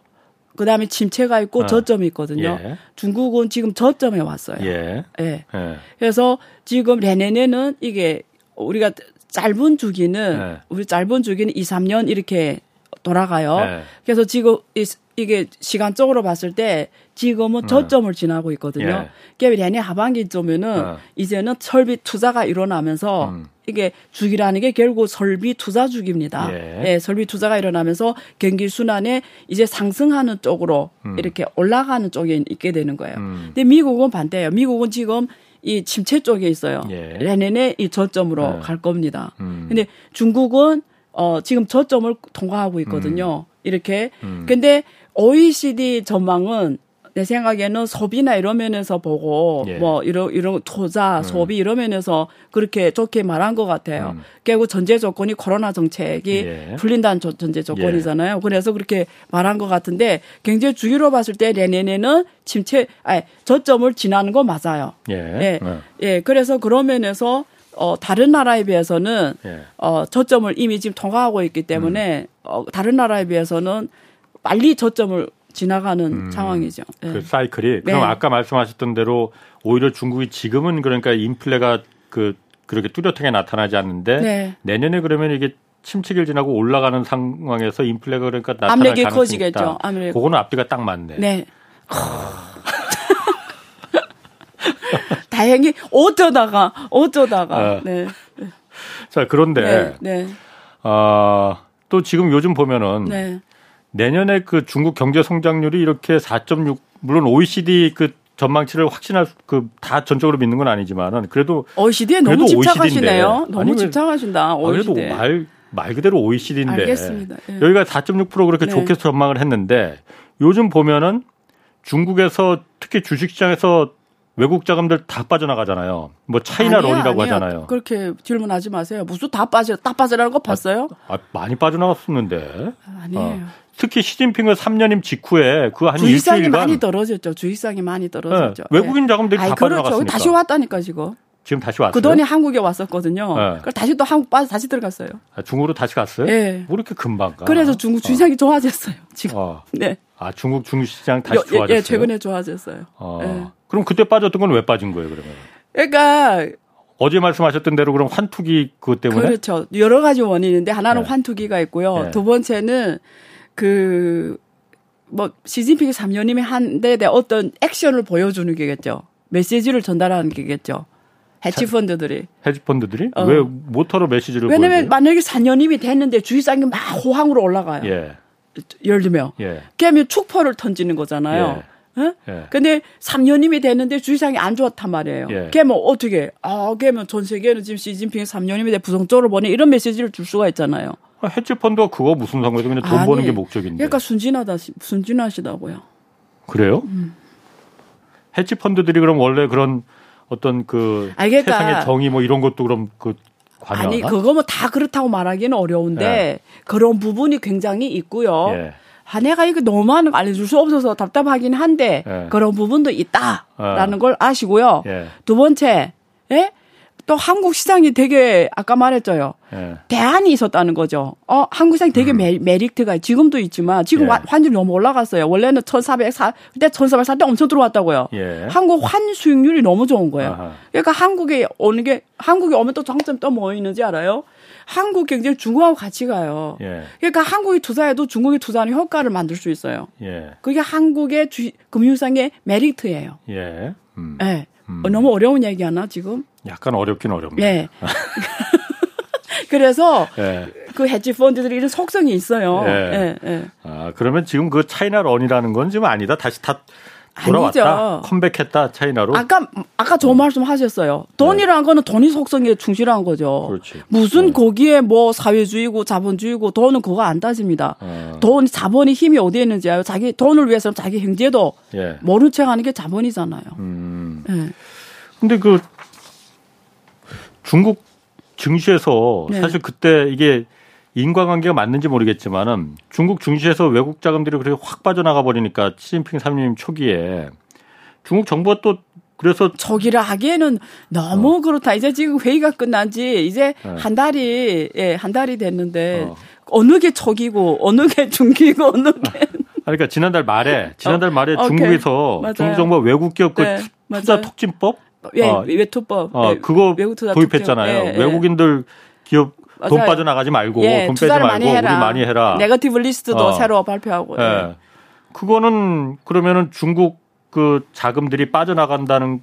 그 다음에 침체가 있고 어. 저점이 있거든요. 예. 중국은 지금 저점에 왔어요. 예. 예. 예. 그래서 지금 내년에는 이게 우리가 짧은 주기는 네. 우리 짧은 주기는 2, 3년 이렇게 돌아가요. 네. 그래서 지금 이, 이게 시간적으로 봤을 때 지금은 저점을 지나고 있거든요. 예. 내년 하반기쯤에는 어. 이제는 설비 투자가 일어나면서 음. 이게 주기라는 게 결국 설비 투자 주기입니다. 예. 예, 설비 투자가 일어나면서 경기 순환에 이제 상승하는 쪽으로 이렇게 올라가는 쪽에 있게 되는 거예요. 음. 근데 미국은 반대예요. 미국은 지금 이 침체 쪽에 있어요. 예. 내년에 이 저점으로 네. 갈 겁니다. 음. 근데 중국은 어 지금 저점을 통과하고 있거든요. 이렇게. 음. 근데 OECD 전망은 내 생각에는 소비나 이런 면에서 보고 예. 뭐 이런 이런 투자 소비 이런 면에서 그렇게 좋게 말한 것 같아요. 음. 결국 전제 조건이 코로나 정책이 예. 풀린다는 조- 전제 조건이잖아요. 그래서 그렇게 말한 것 같은데 경제 주기로 봤을 때 내년에는 침체, 아니 저점을 지나는 거 맞아요. 예. 예, 어. 예. 그래서 그런 면에서 어 다른 나라에 비해서는 예. 어 저점을 이미 지금 통과하고 있기 때문에 어 다른 나라에 비해서는 빨리 저점을 지나가는 상황이죠. 예. 그 사이클이 그럼 네. 아까 말씀하셨던 대로 오히려 중국이 지금은 그러니까 인플레가 그 그렇게 뚜렷하게 나타나지 않는데 네. 내년에 그러면 이게 침체기를 지나고 올라가는 상황에서 인플레가 그러니까 나타날 가능성이 커지겠죠. 있다. 압력이 그거는 앞뒤가 딱 맞네. 네. 다행히 어쩌다가 어쩌다가 어. 네. 자 그런데 네. 네. 어, 또 지금 요즘 보면은 네. 내년에 그 중국 경제 성장률이 이렇게 4.6 물론 OECD 그 전망치를 확신할 그 다 전적으로 믿는 건 아니지만은 그래도 OECD에 그래도 너무 집착하시네요. OECD 인데. 너무 아니, 왜- 집착하신다. 아, 그래도 OECD. 말, 말 그대로 OECD인데. 알겠습니다. 예. 여기가 4.6% 그렇게 네. 좋게 전망을 했는데 요즘 보면은 중국에서 특히 주식시장에서 외국 자금들 다 빠져나가잖아요. 뭐 차이나 아니에요, 론이라고 아니에요. 하잖아요. 그렇게 질문하지 마세요. 무슨 다 빠져 다 빠져나간 거 봤어요? 아, 많이 빠져나갔었는데. 아니에요. 어. 특히 시진핑의 3년임 직후에 그 한 일주일간 많이 떨어졌죠. 주식상이 많이 떨어졌죠. 네, 외국인 자금들이 아이, 다 그렇죠. 빠져나갔으니까. 다시 왔다니까 지금. 지금 다시 왔어요. 그 돈이 한국에 왔었거든요. 네. 그걸 다시 또 한국 빠져 다시 들어갔어요. 아, 중국으로 다시 갔어요? 예. 뭐 이렇게 금방 가? 그래서 중국 주식이 좋아졌어요. 지금. 어. 네. 아, 중국 중시장 다시 여- 예, 좋아졌어요. 예, 최근에 좋아졌어요. 어. 예. 그럼 그때 빠졌던 건 왜 빠진 거예요, 그러면? 그러니까 어제 말씀하셨던 대로 그럼 환투기 그것 때문에 그렇죠. 여러 가지 원인인데 하나는 네. 환투기가 있고요. 네. 두 번째는 그 뭐 시진핑이 3년이면 한 데에 대한 어떤 액션을 보여주는 게겠죠. 메시지를 전달하는 게겠죠. 해치 펀드들이. 헤지 펀드들이 어. 왜 모터로 메시지를 왜냐면 보여줘요? 만약에 4년이면 됐는데 주식상이 막 호황으로 올라가요. 예. 예를 들면. 예. 그러면 축포를 던지는 거잖아요. 예? 예. 근데 3년이면 됐는데 주식상이 안 좋았단 말이에요. 예. 그러면 어떻게? 아, 그러면 전 세계는 지금 시진핑이 3년이면 돼 부정적으로 보내 이런 메시지를 줄 수가 있잖아요. 아, 헤지 펀드가 그거 무슨 상관이죠? 그냥 돈 버는 아니, 게 목적인데. 그러니까 순진하다, 순진하시다고요. 그래요? 음. 헤지 펀드들이 그럼 원래 그런 어떤 그 아니, 그러니까- 세상의 정의 뭐 이런 것도 그럼 그 관여하나? 아니, 그거 뭐 다 그렇다고 말하기는 어려운데 그런 부분이 굉장히 있고요. 예. 아, 내가 이거 너무 많은 거 알려줄 수 없어서 답답하긴 한데 예. 그런 부분도 있다라는 걸 아시고요. 예. 두 번째, 예? 또 한국 시장이 되게 아까 말했죠요. 예. 대안이 있었다는 거죠. 어, 한국 시장이 되게 메, 메리트가 지금도 있지만 지금 음. 예. 환- 환율이 너무 올라갔어요. 원래는 1,404 그때 1,404 때 엄청 들어왔다고요. 예. 한국 환 수익률이 너무 좋은 거예요. 아하. 그러니까 한국에 오는 게 한국에 오면 또 장점 또 뭐 있는지 알아요? 한국 경제 중국하고 같이 가요. 예. 그러니까 한국이 투자해도 중국이 투자하는 효과를 만들 수 있어요. 예. 그게 한국의 주, 금융상의 메리트예요. 예. 음. 예. 어, 너무 어려운 얘기 하나 지금? 약간 어렵긴 어렵네. 예. 그래서 예. 그 헤지 펀드들이 이런 속성이 있어요. 예. 예, 예. 아, 그러면 지금 그 차이나 런이라는 건 지금 아니다. 다시 다 돌아왔다. 아니죠. 컴백했다. 차이나로. 아까 아까 좋은 말씀 하셨어요. 돈이라는 거는 돈이 속성에 충실한 거죠. 네. 그렇지. 무슨 네. 거기에 뭐 사회주의고 자본주의고 돈은 그거 안 따집니다. 어. 돈 자본이 힘이 어디에 있는지 알아요. 자기 돈을 위해서는 자기 형제도 예. 모른 척 하는 게 자본이잖아요. 음. 예. 근데 그 중국 증시에서 네. 사실 그때 이게 인과관계가 맞는지 모르겠지만은 중국 증시에서 외국 자금들이 그렇게 확 빠져나가 버리니까 시진핑 삼님 초기에 중국 정부가 또 그래서 저기를 하기에는 너무 그렇다. 이제 지금 회의가 끝난 지 이제 어. 네. 한 달이 예, 한 달이 됐는데 어. 어. 느게 초기고 어느 게 중기고 어느 게 아니, 그러니까 지난달 말에 지난달 말에 오케이. 중국에서. 중국 정부가 외국 기업 그 네, 투자 맞아요. 촉진법 예, 어, 외투법 어, 예, 그거 외국 투자 도입했잖아요. 예, 예. 외국인들 기업 돈 맞아요. 빠져나가지 말고 예, 돈 빼지 말고 많이 해라. 우리 많이 해라. 네거티브 리스트도 어. 새로 발표하고. 예. 예. 그거는 그러면은 중국 그 자금들이 빠져나간다는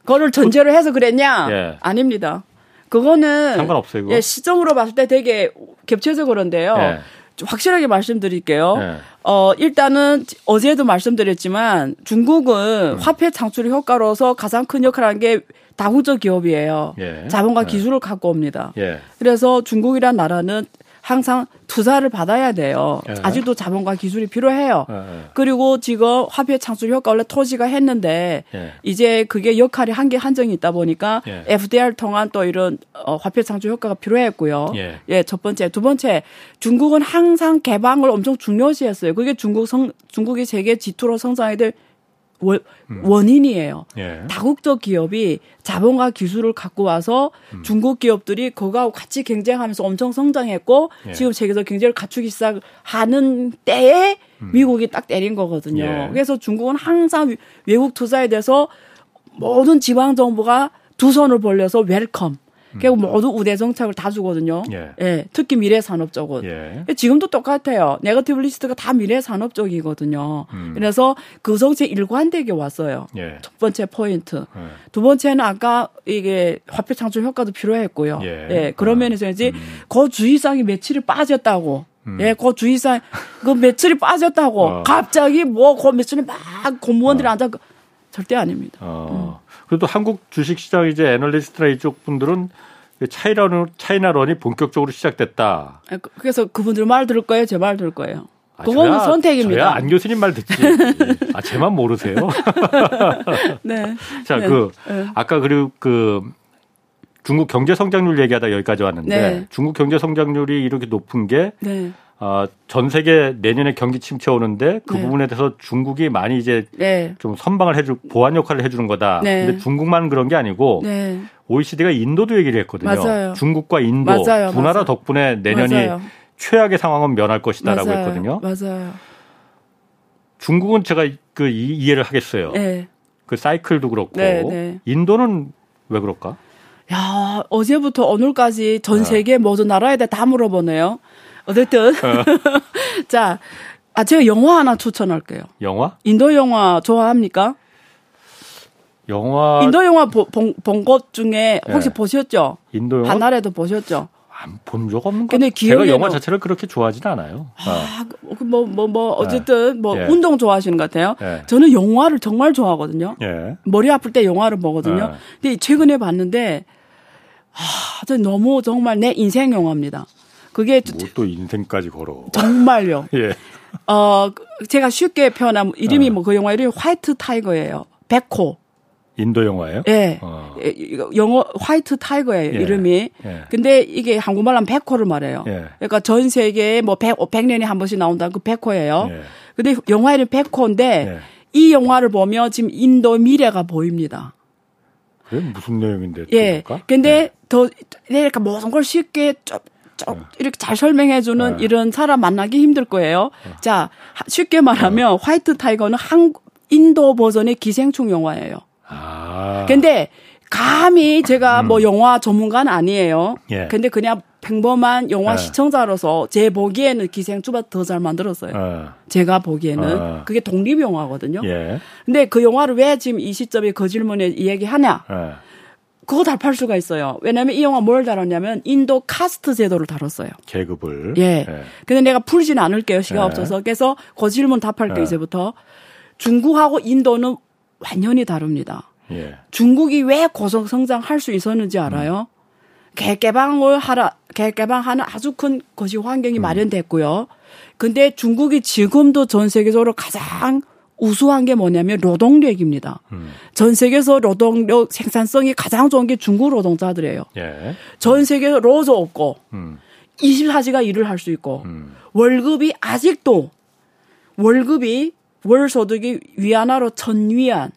그거를 전제로 해서 그랬냐? 예. 아닙니다. 그거는 상관없어요, 그거? 예, 시점으로 봤을 때 되게 겹쳐서 그런데요. 예. 좀 확실하게 말씀드릴게요. 예. 어, 일단은 어제도 말씀드렸지만 중국은 음. 화폐 창출 효과로서 가장 큰 역할을 하는 게 다국적 기업이에요. 예. 자본과 예. 기술을 갖고 옵니다. 예. 그래서 중국이란 나라는 항상 투자를 받아야 돼요. 예. 아직도 자본과 기술이 필요해요. 예, 예. 그리고 지금 화폐 창출 효과 원래 토지가 했는데 예. 이제 그게 역할이 한계 한정이 있다 보니까 예. FDR 통한 또 이런 어, 화폐 창출 효과가 필요했고요. 예. 첫 번째, 두 번째 중국은 항상 개방을 엄청 중요시했어요. 그게 중국 성 중국이 세계 G2로 성장해야 될 원, 음. 원인이에요. 예. 다국적 기업이 자본과 기술을 갖고 와서 음. 중국 기업들이 그거하고 같이 경쟁하면서 엄청 성장했고 예. 지금 세계에서 경제를 갖추기 시작하는 때에 미국이 딱 때린 거거든요. 음. 예. 그래서 중국은 항상 외국 투자에 대해서 모든 지방 정부가 두 손을 벌려서 welcome. 그리고 모두 우대 정책을 다 주거든요. 음. 예. 특히 미래 산업 쪽은. 예. 지금도 똑같아요. negative list가 다 미래 산업 쪽이거든요. 음. 그래서 그 정책 일관되게 왔어요. 예. 첫 번째 포인트. 예. 두 번째는 아까 이게 화폐 창출 효과도 필요했고요. 예. 예. 그런 아, 면에서 이제 그 주의상이 며칠이 빠졌다고. 음. 예, 그 주의상 그 며칠이 빠졌다고. 어. 갑자기 뭐 그 며칠에 막 공무원들이 앉아 그- 절대 아닙니다. 어. 그래도 한국 주식 시장 이제 애널리스트나 이쪽 분들은 차이나런 차이나런이 본격적으로 시작됐다. 예, 그- 그래서 그분들 말 들을 거예요, 제 말 들을 거예요. 아, 그거는 저야- 선택입니다. 저야 안 교수님 말 듣지. 아, 제만 모르세요. 네. 자, 네. 그 네. 아까 그리고 그 중국 경제 성장률 얘기하다 여기까지 왔는데 네. 중국 경제 성장률이 이렇게 높은 게 네. 아, 전 세계 내년에 경기 침체 오는데 그 네. 부분에 대해서 중국이 많이 이제 네. 좀 선방을 해줄 보완 역할을 해주는 거다. 네. 근데 중국만 그런 게 아니고 네. OECD가 인도도 얘기를 했거든요. 맞아요. 중국과 인도 맞아요, 두 나라 맞아요. 덕분에 내년이 맞아요. 최악의 상황은 면할 것이다라고. 했거든요. 맞아요. 중국은 제가 그 이, 이해를 하겠어요. 네. 그 사이클도 그렇고 네, 네. 인도는 왜 그럴까? 야, 어제부터 오늘까지 전 네. 세계 모든 나라에 대해 다 물어보네요. 어쨌든. 자, 아, 제가 영화 하나 추천할게요. 영화? 인도 영화 좋아합니까? 영화 인도 영화 본 것 중에 혹시 네. 보셨죠? 인도 영화 한나라도 보셨죠? 본적 없는 것 근데. 제가 영화 자체를 그렇게 좋아하진 않아요. 어. 아, 뭐, 뭐, 뭐, 어쨌든, 뭐, 예. 운동 좋아하시는 것 같아요. 예. 저는 영화를 정말 좋아하거든요. 예. 머리 아플 때 영화를 보거든요. 예. 근데 최근에 봤는데, 아, 저 너무 정말 내 인생 영화입니다. 그게 뭐 또 인생까지 걸어. 정말요. 예. 어, 제가 쉽게 표현하면 이름이 어. 뭐그 영화 이름이 White Tiger예요. 백호. 인도 영화예요? 예. 어. 예, 영어 White Tiger예요, 예. 이름이. 예. 근데 이게 한국말로 하면 백호를 말해요. 예. 그러니까 전 세계에 뭐 백, 백년에 한 번씩 나온다는 그 백호예요. 예. 근데 영화 이름 백호인데 예. 이 영화를 보면 지금 인도 미래가 보입니다. 그래 무슨 내용인데? 예. 그럴까? 근데 네. 더 이렇게 모든 걸 쉽게 좀, 좀 이렇게 잘 설명해주는 네. 이런 사람 만나기 힘들 거예요. 자, 하- 쉽게 말하면 화이트 타이거는 한 인도 버전의 기생충 영화예요. 아. 근데 감히 제가 뭐 영화 전문가는 아니에요. 예. 근데 그냥 평범한 영화 예. 시청자로서 제 보기에는 기생충보다 더 잘 만들었어요. 어. 제가 보기에는 어. 그게 독립 영화거든요. 예. 근데 그 영화를 왜 지금 이 시점에 그 질문에 이야기하냐? 예. 그거 답할 수가 있어요. 왜냐하면 이 영화 뭘 다뤘냐면 인도 카스트 제도를 다뤘어요. 계급을. 예. 근데 내가 풀지는 않을게요. 시간 예. 없어서. 그래서 그 질문 답할게요. 예. 이제부터. 중국하고 인도는 완전히 다릅니다. 예. 중국이 왜 고속 성장할 수 있었는지 알아요? 개개방을 하라, 개개방하는 아주 큰 것이 환경이 마련됐고요. 근데 중국이 지금도 전 세계적으로 가장 우수한 게 뭐냐면 노동력입니다. 전 세계에서 노동력 생산성이 가장 좋은 게 중국 노동자들이에요. 예. 전 세계에서 로저 없고 음. 24시간 일을 할 수 있고 음. 월급이 아직도 월급이 월 소득이 위안화로 천 위안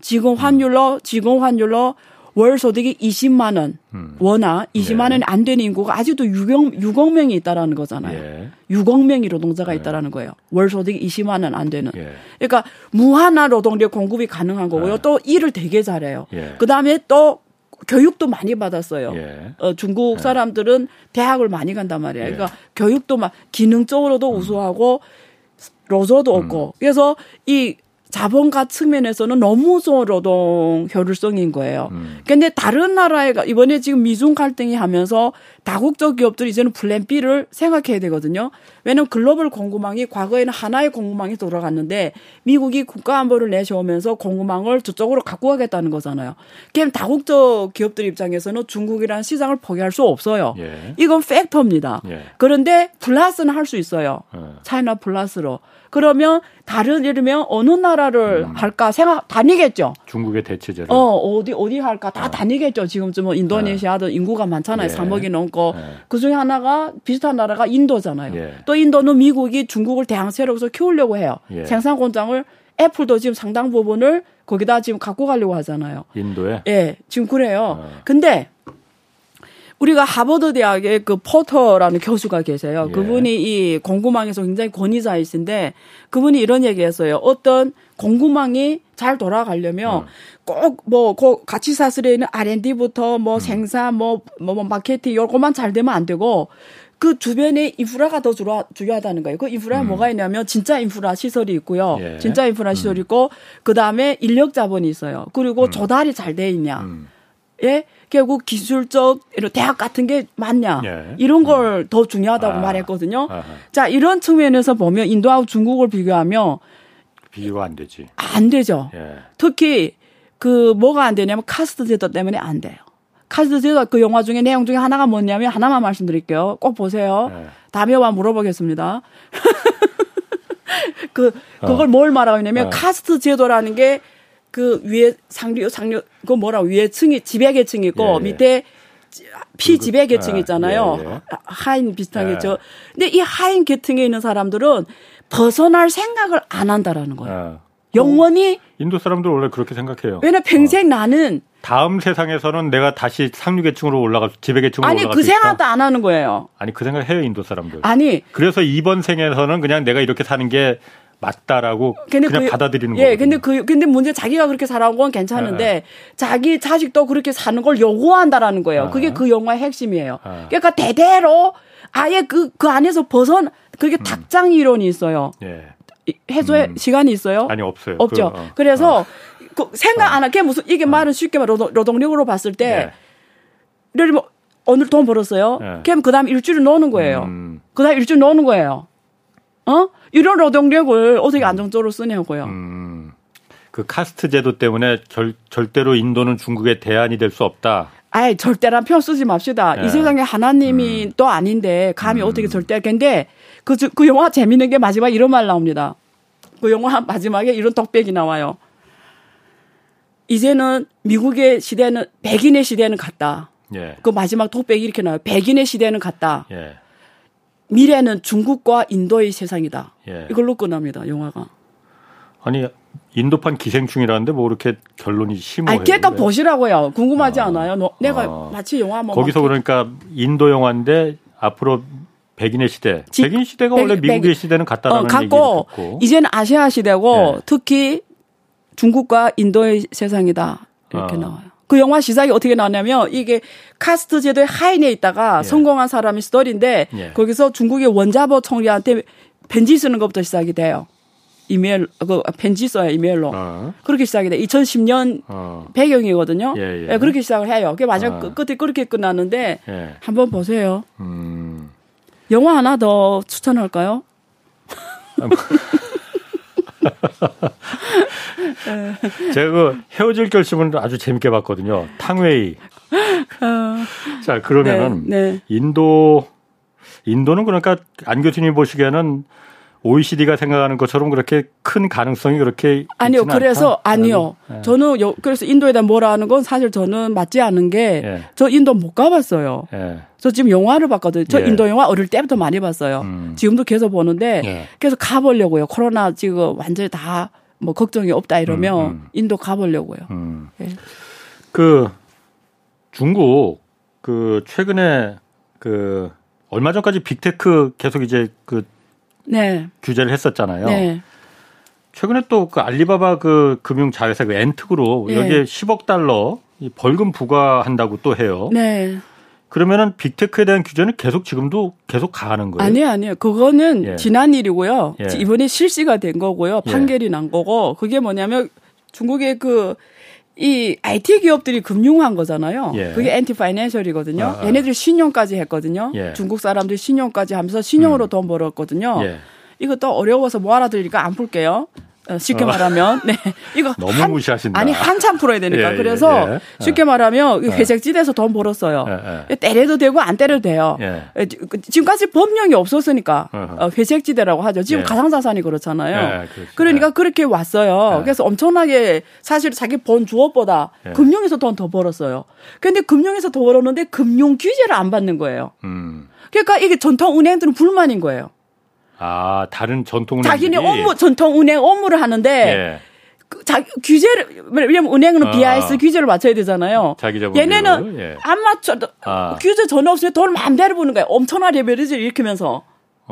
지금 환율로 지금 환율로 월 소득이 20만 원 음. 원화 20만 네. 원이 안 되는 인구가 아직도 6억, 6억 명이 있다라는 거잖아요. 예. 6억 명이 노동자가 있다라는 거예요. 월 소득이 20만 원 안 되는. 예. 그러니까 무한한 노동력 공급이 가능한 거고요. 네. 또 일을 되게 잘해요. 예. 그다음에 또 교육도 많이 받았어요. 예. 어, 중국 사람들은 대학을 많이 간단 말이에요. 예. 그러니까 교육도 막 기능적으로도 우수하고 로저도 음. 없고 그래서 이 자본가 측면에서는 너무 좋은 노동 효율성인 거예요. 음. 근데 다른 나라에 가- 이번에 지금 미중 갈등이 하면서 다국적 기업들이 이제는 플랜 B를 생각해야 되거든요. 왜냐하면 글로벌 공급망이 과거에는 하나의 공급망이 돌아갔는데 미국이 국가안보를 내세우면서 공급망을 저쪽으로 갖고 가겠다는 거잖아요. 그럼 다국적 기업들 입장에서는 중국이라는 시장을 포기할 수 없어요. 예. 이건 팩터입니다. 예. 그런데 플러스는 할 수 있어요. 어. 차이나 플러스로. 그러면 다른 예를 들면 어느 나라를 음. 할까 생각 다니겠죠. 중국의 대체제를. 어, 어디, 어디 할까? 다 다니겠죠. 지금쯤 뭐 인도네시아도 인구가 많잖아요. 예. 3억이 넘고. 예. 그 중에 하나가 비슷한 나라가 인도잖아요. 예. 또 인도는 미국이 중국을 대항체로서 키우려고 해요. 예. 생산 공장을 애플도 지금 상당 부분을 거기다 지금 갖고 가려고 하잖아요. 인도에. 예, 지금 그래요. 어. 근데 우리가 하버드 대학의 그 포터라는 교수가 계세요. 예. 그분이 이 공구망에서 굉장히 권위자이신데 그분이 이런 얘기했어요. 어떤 공구망이 잘 돌아가려면 꼭뭐 같이 사슬에 있는 R&D부터 뭐 생산 뭐, 뭐, 뭐 마케팅 요것만 잘 되면 안 되고 그 주변에 인프라가 더 주라, 중요하다는 거예요. 그 인프라가 뭐가 있냐면 진짜 인프라 시설이 있고요. 예. 진짜 인프라 시설이 있고 그 다음에 인력 자본이 있어요. 그리고 조달이 잘 돼 있냐. 음. 예, 결국 기술적 이런 대학 같은 게 맞냐 예. 이런 걸더 중요하다고 아. 말했거든요. 아하. 자 이런 측면에서 보면 인도하고 중국을 비교하면 비교가 안 되지. 안 되죠. 예. 특히 그 뭐가 안 되냐면 카스트 제도 때문에 안 돼요. 카스트 제도 그 영화 중에 내용 중에 하나가 뭐냐면 하나만 말씀드릴게요. 꼭 보세요. 네. 다음에 와 물어보겠습니다. 그 그걸 뭘 말하고 있냐면 어. 카스트 제도라는 게 그 위에 상류 상류 그 뭐라 위에 층이 지배 계층이 있고 예, 예. 밑에 피 지배 계층 아, 있잖아요. 예, 예. 하인 비슷하게 예. 저 근데 이 하인 계층에 있는 사람들은 벗어날 생각을 안 한다라는 거예요. 어. 영원히 인도 사람들 원래 그렇게 생각해요. 왜냐 평생 나는 다음 세상에서는 내가 다시 상류 계층으로 올라가 지배 계층으로 아니 올라갈 그. 생각도 안 하는 거예요. 아니 그 생각 해요 인도 사람들. 아니 그래서 이번 생에서는 그냥 내가 이렇게 사는 게 맞다라고 그냥 그- 받아들이는 예, 거예요. 근데 그 근데 문제 자기가 그렇게 살아온 건 괜찮은데 네. 자기 자식도 그렇게 사는 걸 요구한다라는 거예요. 아. 그게 그 영화의 핵심이에요. 아. 그러니까 대대로 아예 그그 안에서 벗은 그게 닭장 이론이 있어요. 예. 이- 해소의 음. 시간이 있어요? 아니 없어요. 없죠. 그, 어. 그, 래서 어. 생각 안 하게 무슨 이게 말은 쉽게 말 노동, 노동력으로 봤을 때 예. 예를 들면 오늘 돈 벌었어요. 예. 그럼 그다음 일주일 노는 거예요. 음, 그다음 일주일 노는 거예요. 어? 이런 노동력을 어떻게 안정적으로 쓰냐고요. 음. 그 카스트 제도 때문에 절, 절대로 인도는 중국의 대안이 될 수 없다. 아이 절대란 표현 쓰지 맙시다. 예. 이 세상에 하나님이 음. 또 아닌데 감히 어떻게 절대 근데 그, 저- 그 영화 재밌는 게 마지막 이런 말 나옵니다. 그 영화 마지막에 이런 덕백이 나와요. 이제는 미국의 시대는 백인의 시대는 갔다. 예. 그 마지막 덕백이 이렇게 나와요. 백인의 시대는 갔다. 예. 미래는 중국과 인도의 세상이다. 예. 이걸로 끝납니다. 영화가. 아니 인도판 기생충이라는데 뭐 이렇게 결론이 심오해요. 아니, 일단 보시라고요. 궁금하지 아. 않아요? 너- 내가 아. 마치 영화 뭐 거기서 막- 그러니까 인도 영화인데 앞으로 백인의 시대. 지- 백인 시대가 백- 원래 백- 미국의 시대는 어, 같다라는 얘기를 갖고 듣고. 이제는 아시아 시대고 네. 특히 중국과 인도의 세상이다 이렇게 어. 나와요. 그 영화 시작이 어떻게 나왔냐면 이게 카스트 제도의 하인에 있다가 예. 성공한 사람이 스토리인데 예. 거기서 중국의 원자바오 총리한테 편지 쓰는 것부터 시작이 돼요. 이메일 그 편지 써요 이메일로 어. 그렇게 시작이 돼. 2010년 어. 배경이거든요. 예, 예. 예, 그렇게 시작을 해요. 그게 마지막 아. 끝- 끝에 그렇게 끝나는데 예. 한번 보세요. 음. 영화 하나 더 추천할까요? 제가 그 헤어질 결심은 아주 재밌게 봤거든요. 탕웨이. 자, 그러면은 네, 네. 인도 인도는 그러니까 안 교수님 보시기에는 OECD가 생각하는 것처럼 그렇게 큰 가능성이 그렇게 아니요. 그래서 않다? 아니요. 예. 저는 요, 그래서 인도에 대한 뭐라 하는 건 사실 저는 맞지 않은 게 예. 저 인도 못 가봤어요. 예. 저 지금 영화를 봤거든요. 저 예. 인도 영화 어릴 때부터 많이 봤어요. 음. 지금도 계속 보는데 예. 그래서 가보려고요. 코로나 지금 완전히 다 뭐 걱정이 없다 이러면 음, 음. 인도 가보려고요. 음. 예. 그 중국 그 최근에 그 얼마 전까지 빅테크 계속 이제 그 네. 규제를 했었잖아요. 네. 최근에 또 그 알리바바 그 금융 자회사 그 엔특으로 예. 여기에 10억 달러 이 벌금 부과한다고 또 해요. 네. 그러면은 빅테크에 대한 규제는 계속 지금도 계속 가하는 거예요. 아니요, 아니요. 그거는 예. 지난 일이고요. 예. 이번에 실시가 된 거고요. 예. 판결이 난 거고. 그게 뭐냐면 중국의 그, 이 IT 기업들이 금융한 거잖아요. 예. 그게 엔티 파이낸셜이거든요. 아, 아. 얘네들이 신용까지 했거든요. 예. 중국 사람들이 신용까지 하면서 신용으로 돈 벌었거든요. 예. 이것도 어려워서 못 알아들으니까 안 풀게요. 어, 쉽게 말하면 네 이거 너무 한- 무시하신다. 아니 한참 풀어야 되니까 예, 예, 그래서 예. 쉽게 말하면 회색지대에서 돈 벌었어요. 예, 때려도 되고 안 때려도 돼요. 예. 지- 그- 지금까지 법령이 없었으니까 어허. 어, 회색지대라고 하죠. 지금 예. 가상자산이 그렇잖아요. 예. 그러니까 그렇게 왔어요. 예. 그래서 엄청나게 사실 자기 번 주업보다 예. 금융에서 돈 더 벌었어요. 근데 금융에서 더 벌었는데 금융 규제를 안 받는 거예요. 음. 그러니까 이게 전통 은행들은 불만인 거예요. 아, 다른 전통 자기네 업무 전통 은행 업무를 하는데 예. 그 자기 규제를 왜냐면 은행은 아. BIS 규제를 맞춰야 되잖아요. 자기. 얘네는 예. 안 맞춰 도 아. 규제 전혀 없으면 돈을 마음대로 버는 거예요. 엄청난 레벨리지를 일으키면서.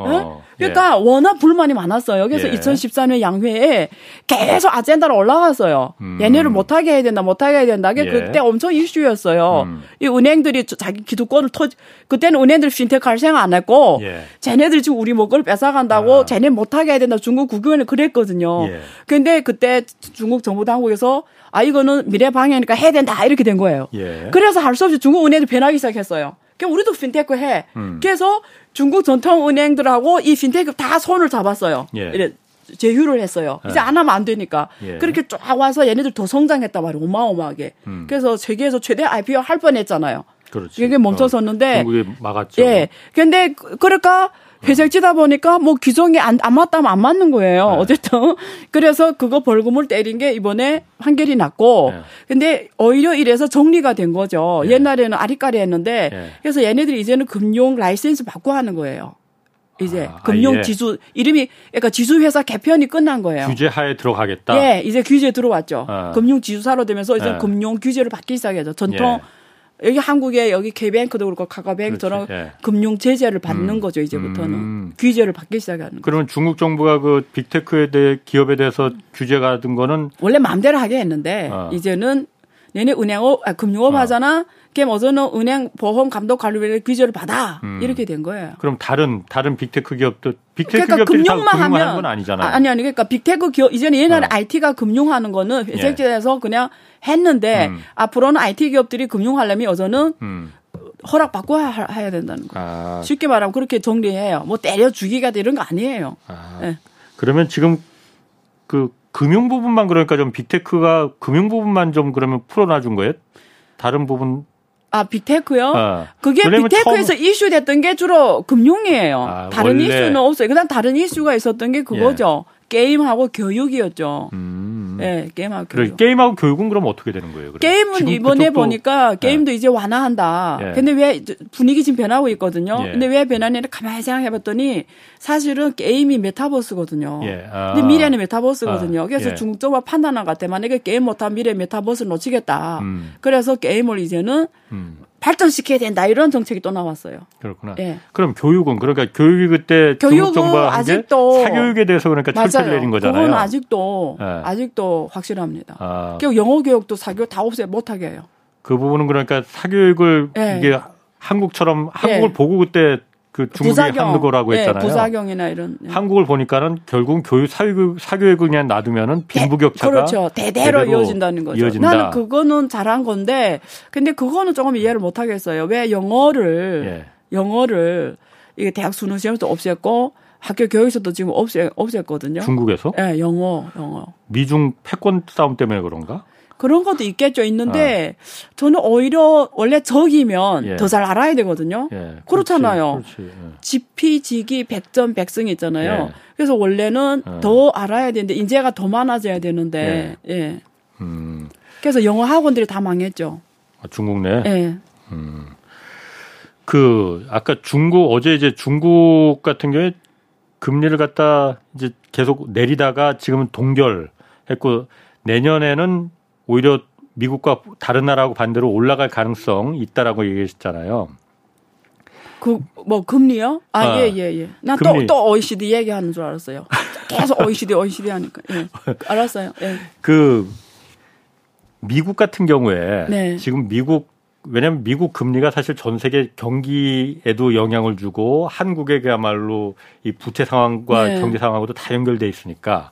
어, 예? 그러니까 워낙 불만이 많았어요. 그래서 예. 2014년 양회에 계속 아젠다로 올라갔어요. 음. 얘네를 못하게 해야 된다, 못하게 해야 된다. 그게 예. 그때 엄청 이슈였어요. 음. 이 은행들이 저- 자기 기득권을 터, 그때는 은행들 핀테크 할 생각 안 했고, 예. 쟤네들 지금 우리 먹을 뺏어간다고 아. 쟤네 못하게 해야 된다. 중국 국유원이 그랬거든요. 예. 근데 그때 중국 정부 당국에서 아, 이거는 미래 방향이니까 해야 된다. 이렇게 된 거예요. 예. 그래서 할 수 없이 중국 은행들 변하기 시작했어요. 그럼 우리도 핀테크 해. 음. 그래서 중국 전통 은행들하고 이 핀테크 다 손을 잡았어요. 예. 이래 제휴를 했어요. 이제 예. 안 하면 안 되니까. 예. 그렇게 쫙 와서 얘네들 더 성장했단 말이에요. 어마어마하게. 음. 그래서 세계에서 최대 IPO 할 뻔했잖아요. 그렇지. 이게 멈춰섰는데 어, 중국이 막았죠. 예. 근데 그- 그러니까 회색지다 보니까 뭐 규정이 안, 안 맞다면 안 맞는 거예요. 네. 어쨌든. 그래서 그거 벌금을 때린 게 이번에 판결이 났고. 네. 근데 오히려 이래서 정리가 된 거죠. 예. 옛날에는 아리까리 했는데. 예. 그래서 얘네들이 이제는 금융 라이센스 받고 하는 거예요. 이제 아, 금융 아예. 지수 이름이 그러니까 지수 회사 개편이 끝난 거예요. 규제 하에 들어가겠다. 예, 이제 규제 들어왔죠. 아. 금융 지수사로 되면서 이제 예. 금융 규제를 받기 시작해죠. 전통 여기 한국에 여기 K뱅크도 그렇고 카카뱅크처럼 예. 금융 제재를 받는 음. 거죠 이제부터는 음. 규제를 받기 시작하는 거. 그러면 중국 정부가 그 빅테크에 대해 기업에 대해서 규제 가든 거는 원래 마음대로 하게 했는데 어. 이제는 내내 은행업 아, 금융업 어. 하잖아. 그럼 어제는 은행 보험 감독 관리를 규제를 받아 음. 이렇게 된 거예요. 그럼 다른 다른 빅테크 기업도 빅테크 그러니까 기업들이 다 금융만 금융하는 하면 건 아니잖아요. 아, 아니 아니 그러니까 빅테크 기업 이제는 옛날에 어. IT가 금융하는 거는 회색지대에서 그냥 했는데 음. 앞으로는 IT 기업들이 금융 하려면 이제는 음. 허락 받고 하, 해야 된다는 거. 아, 쉽게 말하면 그렇게 정리해요. 뭐 때려 죽이기 이런 거 아니에요. 아. 예. 그러면 지금 그 금융 부분만 그러니까 좀 빅테크가 금융 부분만 좀 그러면 풀어놔 준 거예요? 다른 부분 아 빅테크요? 어. 그게 빅테크에서 이슈 됐던 게 주로 금융이에요. 아, 다른 원래- 이슈는 없어요. 그다음 다른 이슈가 있었던 게 그거죠. 게임하고 교육이었죠. 음. 예, 게임하고 그래, 교육. 게임하고 교육은 그럼 어떻게 되는 거예요? 그럼? 게임은 이번에 그쪽도- 보니까 게임도 이제 완화한다. 예. 근데 왜 분위기 지금 변하고 있거든요. 예. 근데 왜 변하냐를 가만히 생각해봤더니 사실은 게임이 메타버스거든요. 예. 아. 근데 미래는 메타버스거든요. 아, 그래서 예. 중점화 판단한 것 같아. 만약에 게임 못하면 미래 메타버스를 놓치겠다. 음. 그래서 게임을 이제는 음, 발전시켜야 된다. 이런 정책이 또 나왔어요. 그렇구나. 예. 그럼 교육은 그러니까 교육이 그때 교육은 아직도- 사교육에 대해서 그러니까 철폐를 내린 거잖아요. 그건 아직도 예. 아직도 확실합니다. 아, 그리고 영어 교육도 사교 다 없애 못하게 해요. 그 부분은 그러니까 사교육을 예. 이게 한국처럼 한국을 예. 보고 그때 그 중국이 한거라고 예, 했잖아요. 부작용이나 이런. 예. 한국을 보니까는 결국 교육 사교육 사교육을 그냥 놔두면은 빈부격차가 그렇죠. 대대로, 이어진다는 거죠. 이어진다. 나는 그거는 잘한 건데, 근데 그거는 조금 이해를 못 하겠어요. 왜 영어를, 예. 영어를, 이게 대학 수능 시험도 없앴고, 학교 교육에서도 지금 없애, 없앴거든요. 중국에서 예, 영어, 영어. 미중 패권 싸움 때문에 그런가? 그런 것도 있겠죠. 있는데, 저는 오히려 원래 적이면 아. 예. 더잘 알아야 되거든요. 예, 그렇잖아요. 그렇지, 그렇지. 예. 지피지기 백전 백승이 있잖아요. 예. 그래서 원래는 예. 더 알아야 되는데, 인재가 더 많아져야 되는데, 예. 음, 그래서 영어 학원들이 다 망했죠. 아, 중국 내. 예. 그 아까 중국 어제 이제 중국 같은 경우에 금리를 갖다 이제 계속 내리다가 지금은 동결했고 내년에는 오히려 미국과 다른 나라하고 반대로 올라갈 가능성 있다라고 얘기했잖아요. 그 뭐 금리요? 아, 아, 예, 예, 예. 또. 또 OECD 얘기하는 줄 알았어요. 계속 OECD, OECD 하니까. 예. 알았어요. 예. 그 미국 같은 경우에 네. 지금 미국 왜냐하면 미국 금리가 사실 전 세계 경기에도 영향을 주고 한국에야말로 이 부채 상황과 네. 경제 상황하고도 다 연결돼 있으니까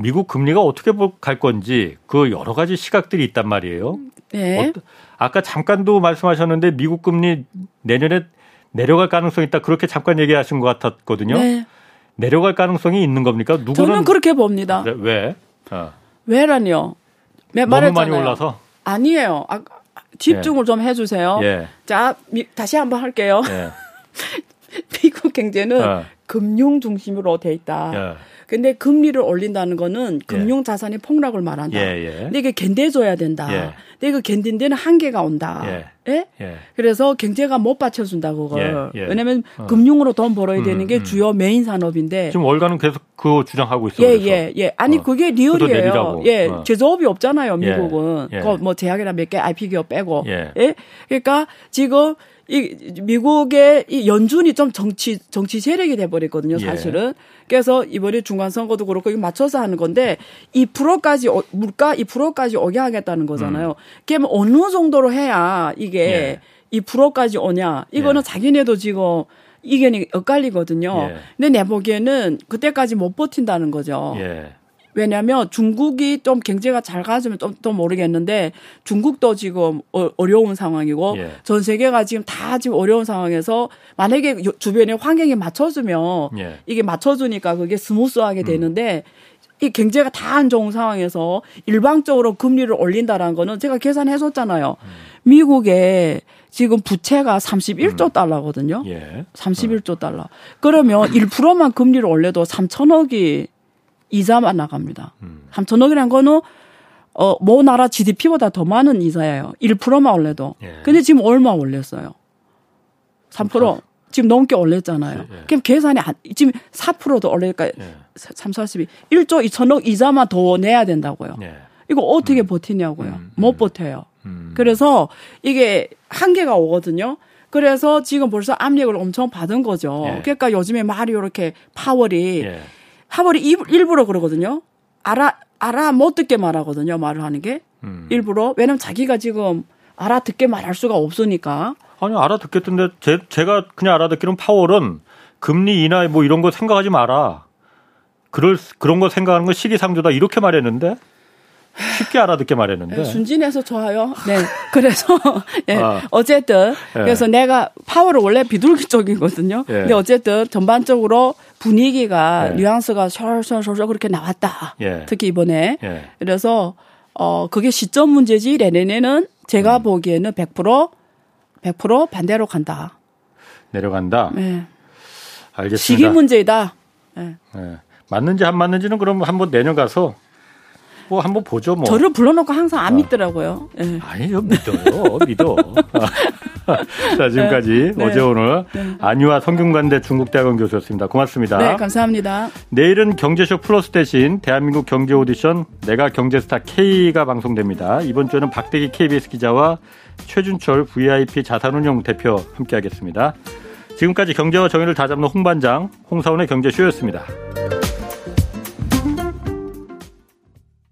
미국 금리가 어떻게 볼- 갈 건지 그 여러 가지 시각들이 있단 말이에요. 네. 어떠- 아까 잠깐도 말씀하셨는데 미국 금리 내년에 내려갈 가능성이 있다 그렇게 잠깐 얘기하신 것 같았거든요. 네. 내려갈 가능성이 있는 겁니까? 누구는 저는 그렇게 봅니다. 왜? 왜? 어. 왜라니요? 너무 말했잖아요. 많이 올라서. 아니에요. 아, 집중을 좀 해주세요. 예. 자, 미- 다시 한번 할게요. 예. 미국 경제는 어. 금융 중심으로 돼 있다. 예. 근데 금리를 올린다는 거는 금융 자산의 폭락을 말한다. 예, 예. 근데 이게 견뎌줘야 된다. 예. 근데 이거 견딘 데는 한계가 온다. 예. 예? 예. 그래서 경제가 못 받쳐준다 그걸. 예, 예. 왜냐하면 어. 금융으로 돈 벌어야 음, 되는 게 음. 주요 메인 산업인데. 지금 월가는 계속 그거 주장하고 있어요. 예, 그래서. 예, 예. 아니, 어. 그게 real이에요. 예. 어. 제조업이 없잖아요, 예, 미국은. 예. 그거 뭐 제약이나 몇 개 IT 기업 빼고. 예. 예. 그러니까 지금 이 미국의 이 연준이 좀 정치 정치 세력이 돼 버렸거든요, 예. 사실은. 그래서 이번에 중간 선거도 그렇고 이거 맞춰서 하는 건데 2%까지 어, 물가 2%까지 오게 하겠다는 거잖아요. 그러면 어느 정도로 해야 이게 음. 예. 2%까지 오냐? 이거는 예. 자기네도 지금 이견이 엇갈리거든요. 예. 근데 내 보기에는 그때까지 못 버틴다는 거죠. 예. 왜냐하면 중국이 좀 경제가 잘 가지면 또, 또 모르겠는데 중국도 지금 어, 어려운 상황이고 예. 전 세계가 지금 다 지금 어려운 상황에서 만약에 요- 주변에 환경이 맞춰주면 예. 이게 맞춰주니까 그게 smooth하게 되는데 이 경제가 다 안 좋은 상황에서 일방적으로 금리를 올린다라는 거는 제가 계산해줬잖아요. 미국의 지금 부채가 31조 달러거든요. 예. 31조 달러. 그러면 1%만 금리를 올려도 3천억이 이자만 나갑니다. 음. 3천억이란 거는 어, 뭐 나라 GDP보다 더 많은 이자예요. 1%만 올려도. 예. 근데 지금 얼마 올렸어요? 3%. 지금 넘게 올렸잖아요. 예. 그럼 계산이 안, 지금 4%도 올릴까? 예. 3, 40이 1조 2천억 이자만 더 내야 된다고요. 예. 이거 어떻게 버티냐고요. 음, 못 버텨요. 음. 그래서 이게 한계가 오거든요. 그래서 지금 벌써 압력을 엄청 받은 거죠. 예. 그러니까 요즘에 말이 이렇게 파월이 일- 일부러 그러거든요. 알아 알아 못 듣게 말하거든요. 말을 하는 게 음. 일부러 왜냐면 자기가 지금 알아 듣게 말할 수가 없으니까. 아니 알아 듣겠던데 제, 제가 그냥 알아 듣기로는 파월은 금리 인하 뭐 이런 거 생각하지 마라. 그럴 그런 거 생각하는 건 시기상조다 이렇게 말했는데 쉽게 알아듣게 말했는데 예, 순진해서 좋아요. 네. 그래서 예. 아. 어쨌든 예. 그래서 내가 파월은 원래 비둘기 쪽이거든요. 예. 근데 어쨌든 전반적으로 분위기가 예. 뉘앙스가 셜셜셜 그렇게 나왔다. 예. 특히 이번에 예. 그래서 어 그게 시점 문제지 내년에는 제가 음. 보기에는 100% 100% 반대로 간다. 내려간다. 네. 알겠습니다. 시기 문제이다. 네. 예. 맞는지 안 맞는지는 그럼 한번 내년 가서 뭐 한번 보죠 뭐. 저를 불러놓고 항상 안 아. 믿더라고요. 예. 아니요 믿어요 믿어. 자 지금까지 네. 어제 오늘 네. 안유아 성균관대 중국대학원 교수였습니다. 고맙습니다. 네, 감사합니다. 내일은 경제쇼 플러스 대신 대한민국 경제 오디션 내가 경제스타 K가 방송됩니다. 이번 주에는 박대기 KBS 기자와 최준철 VIP 자산운용 대표 함께하겠습니다. 지금까지 경제와 정의를 다잡는 홍반장 홍사원의 경제쇼였습니다.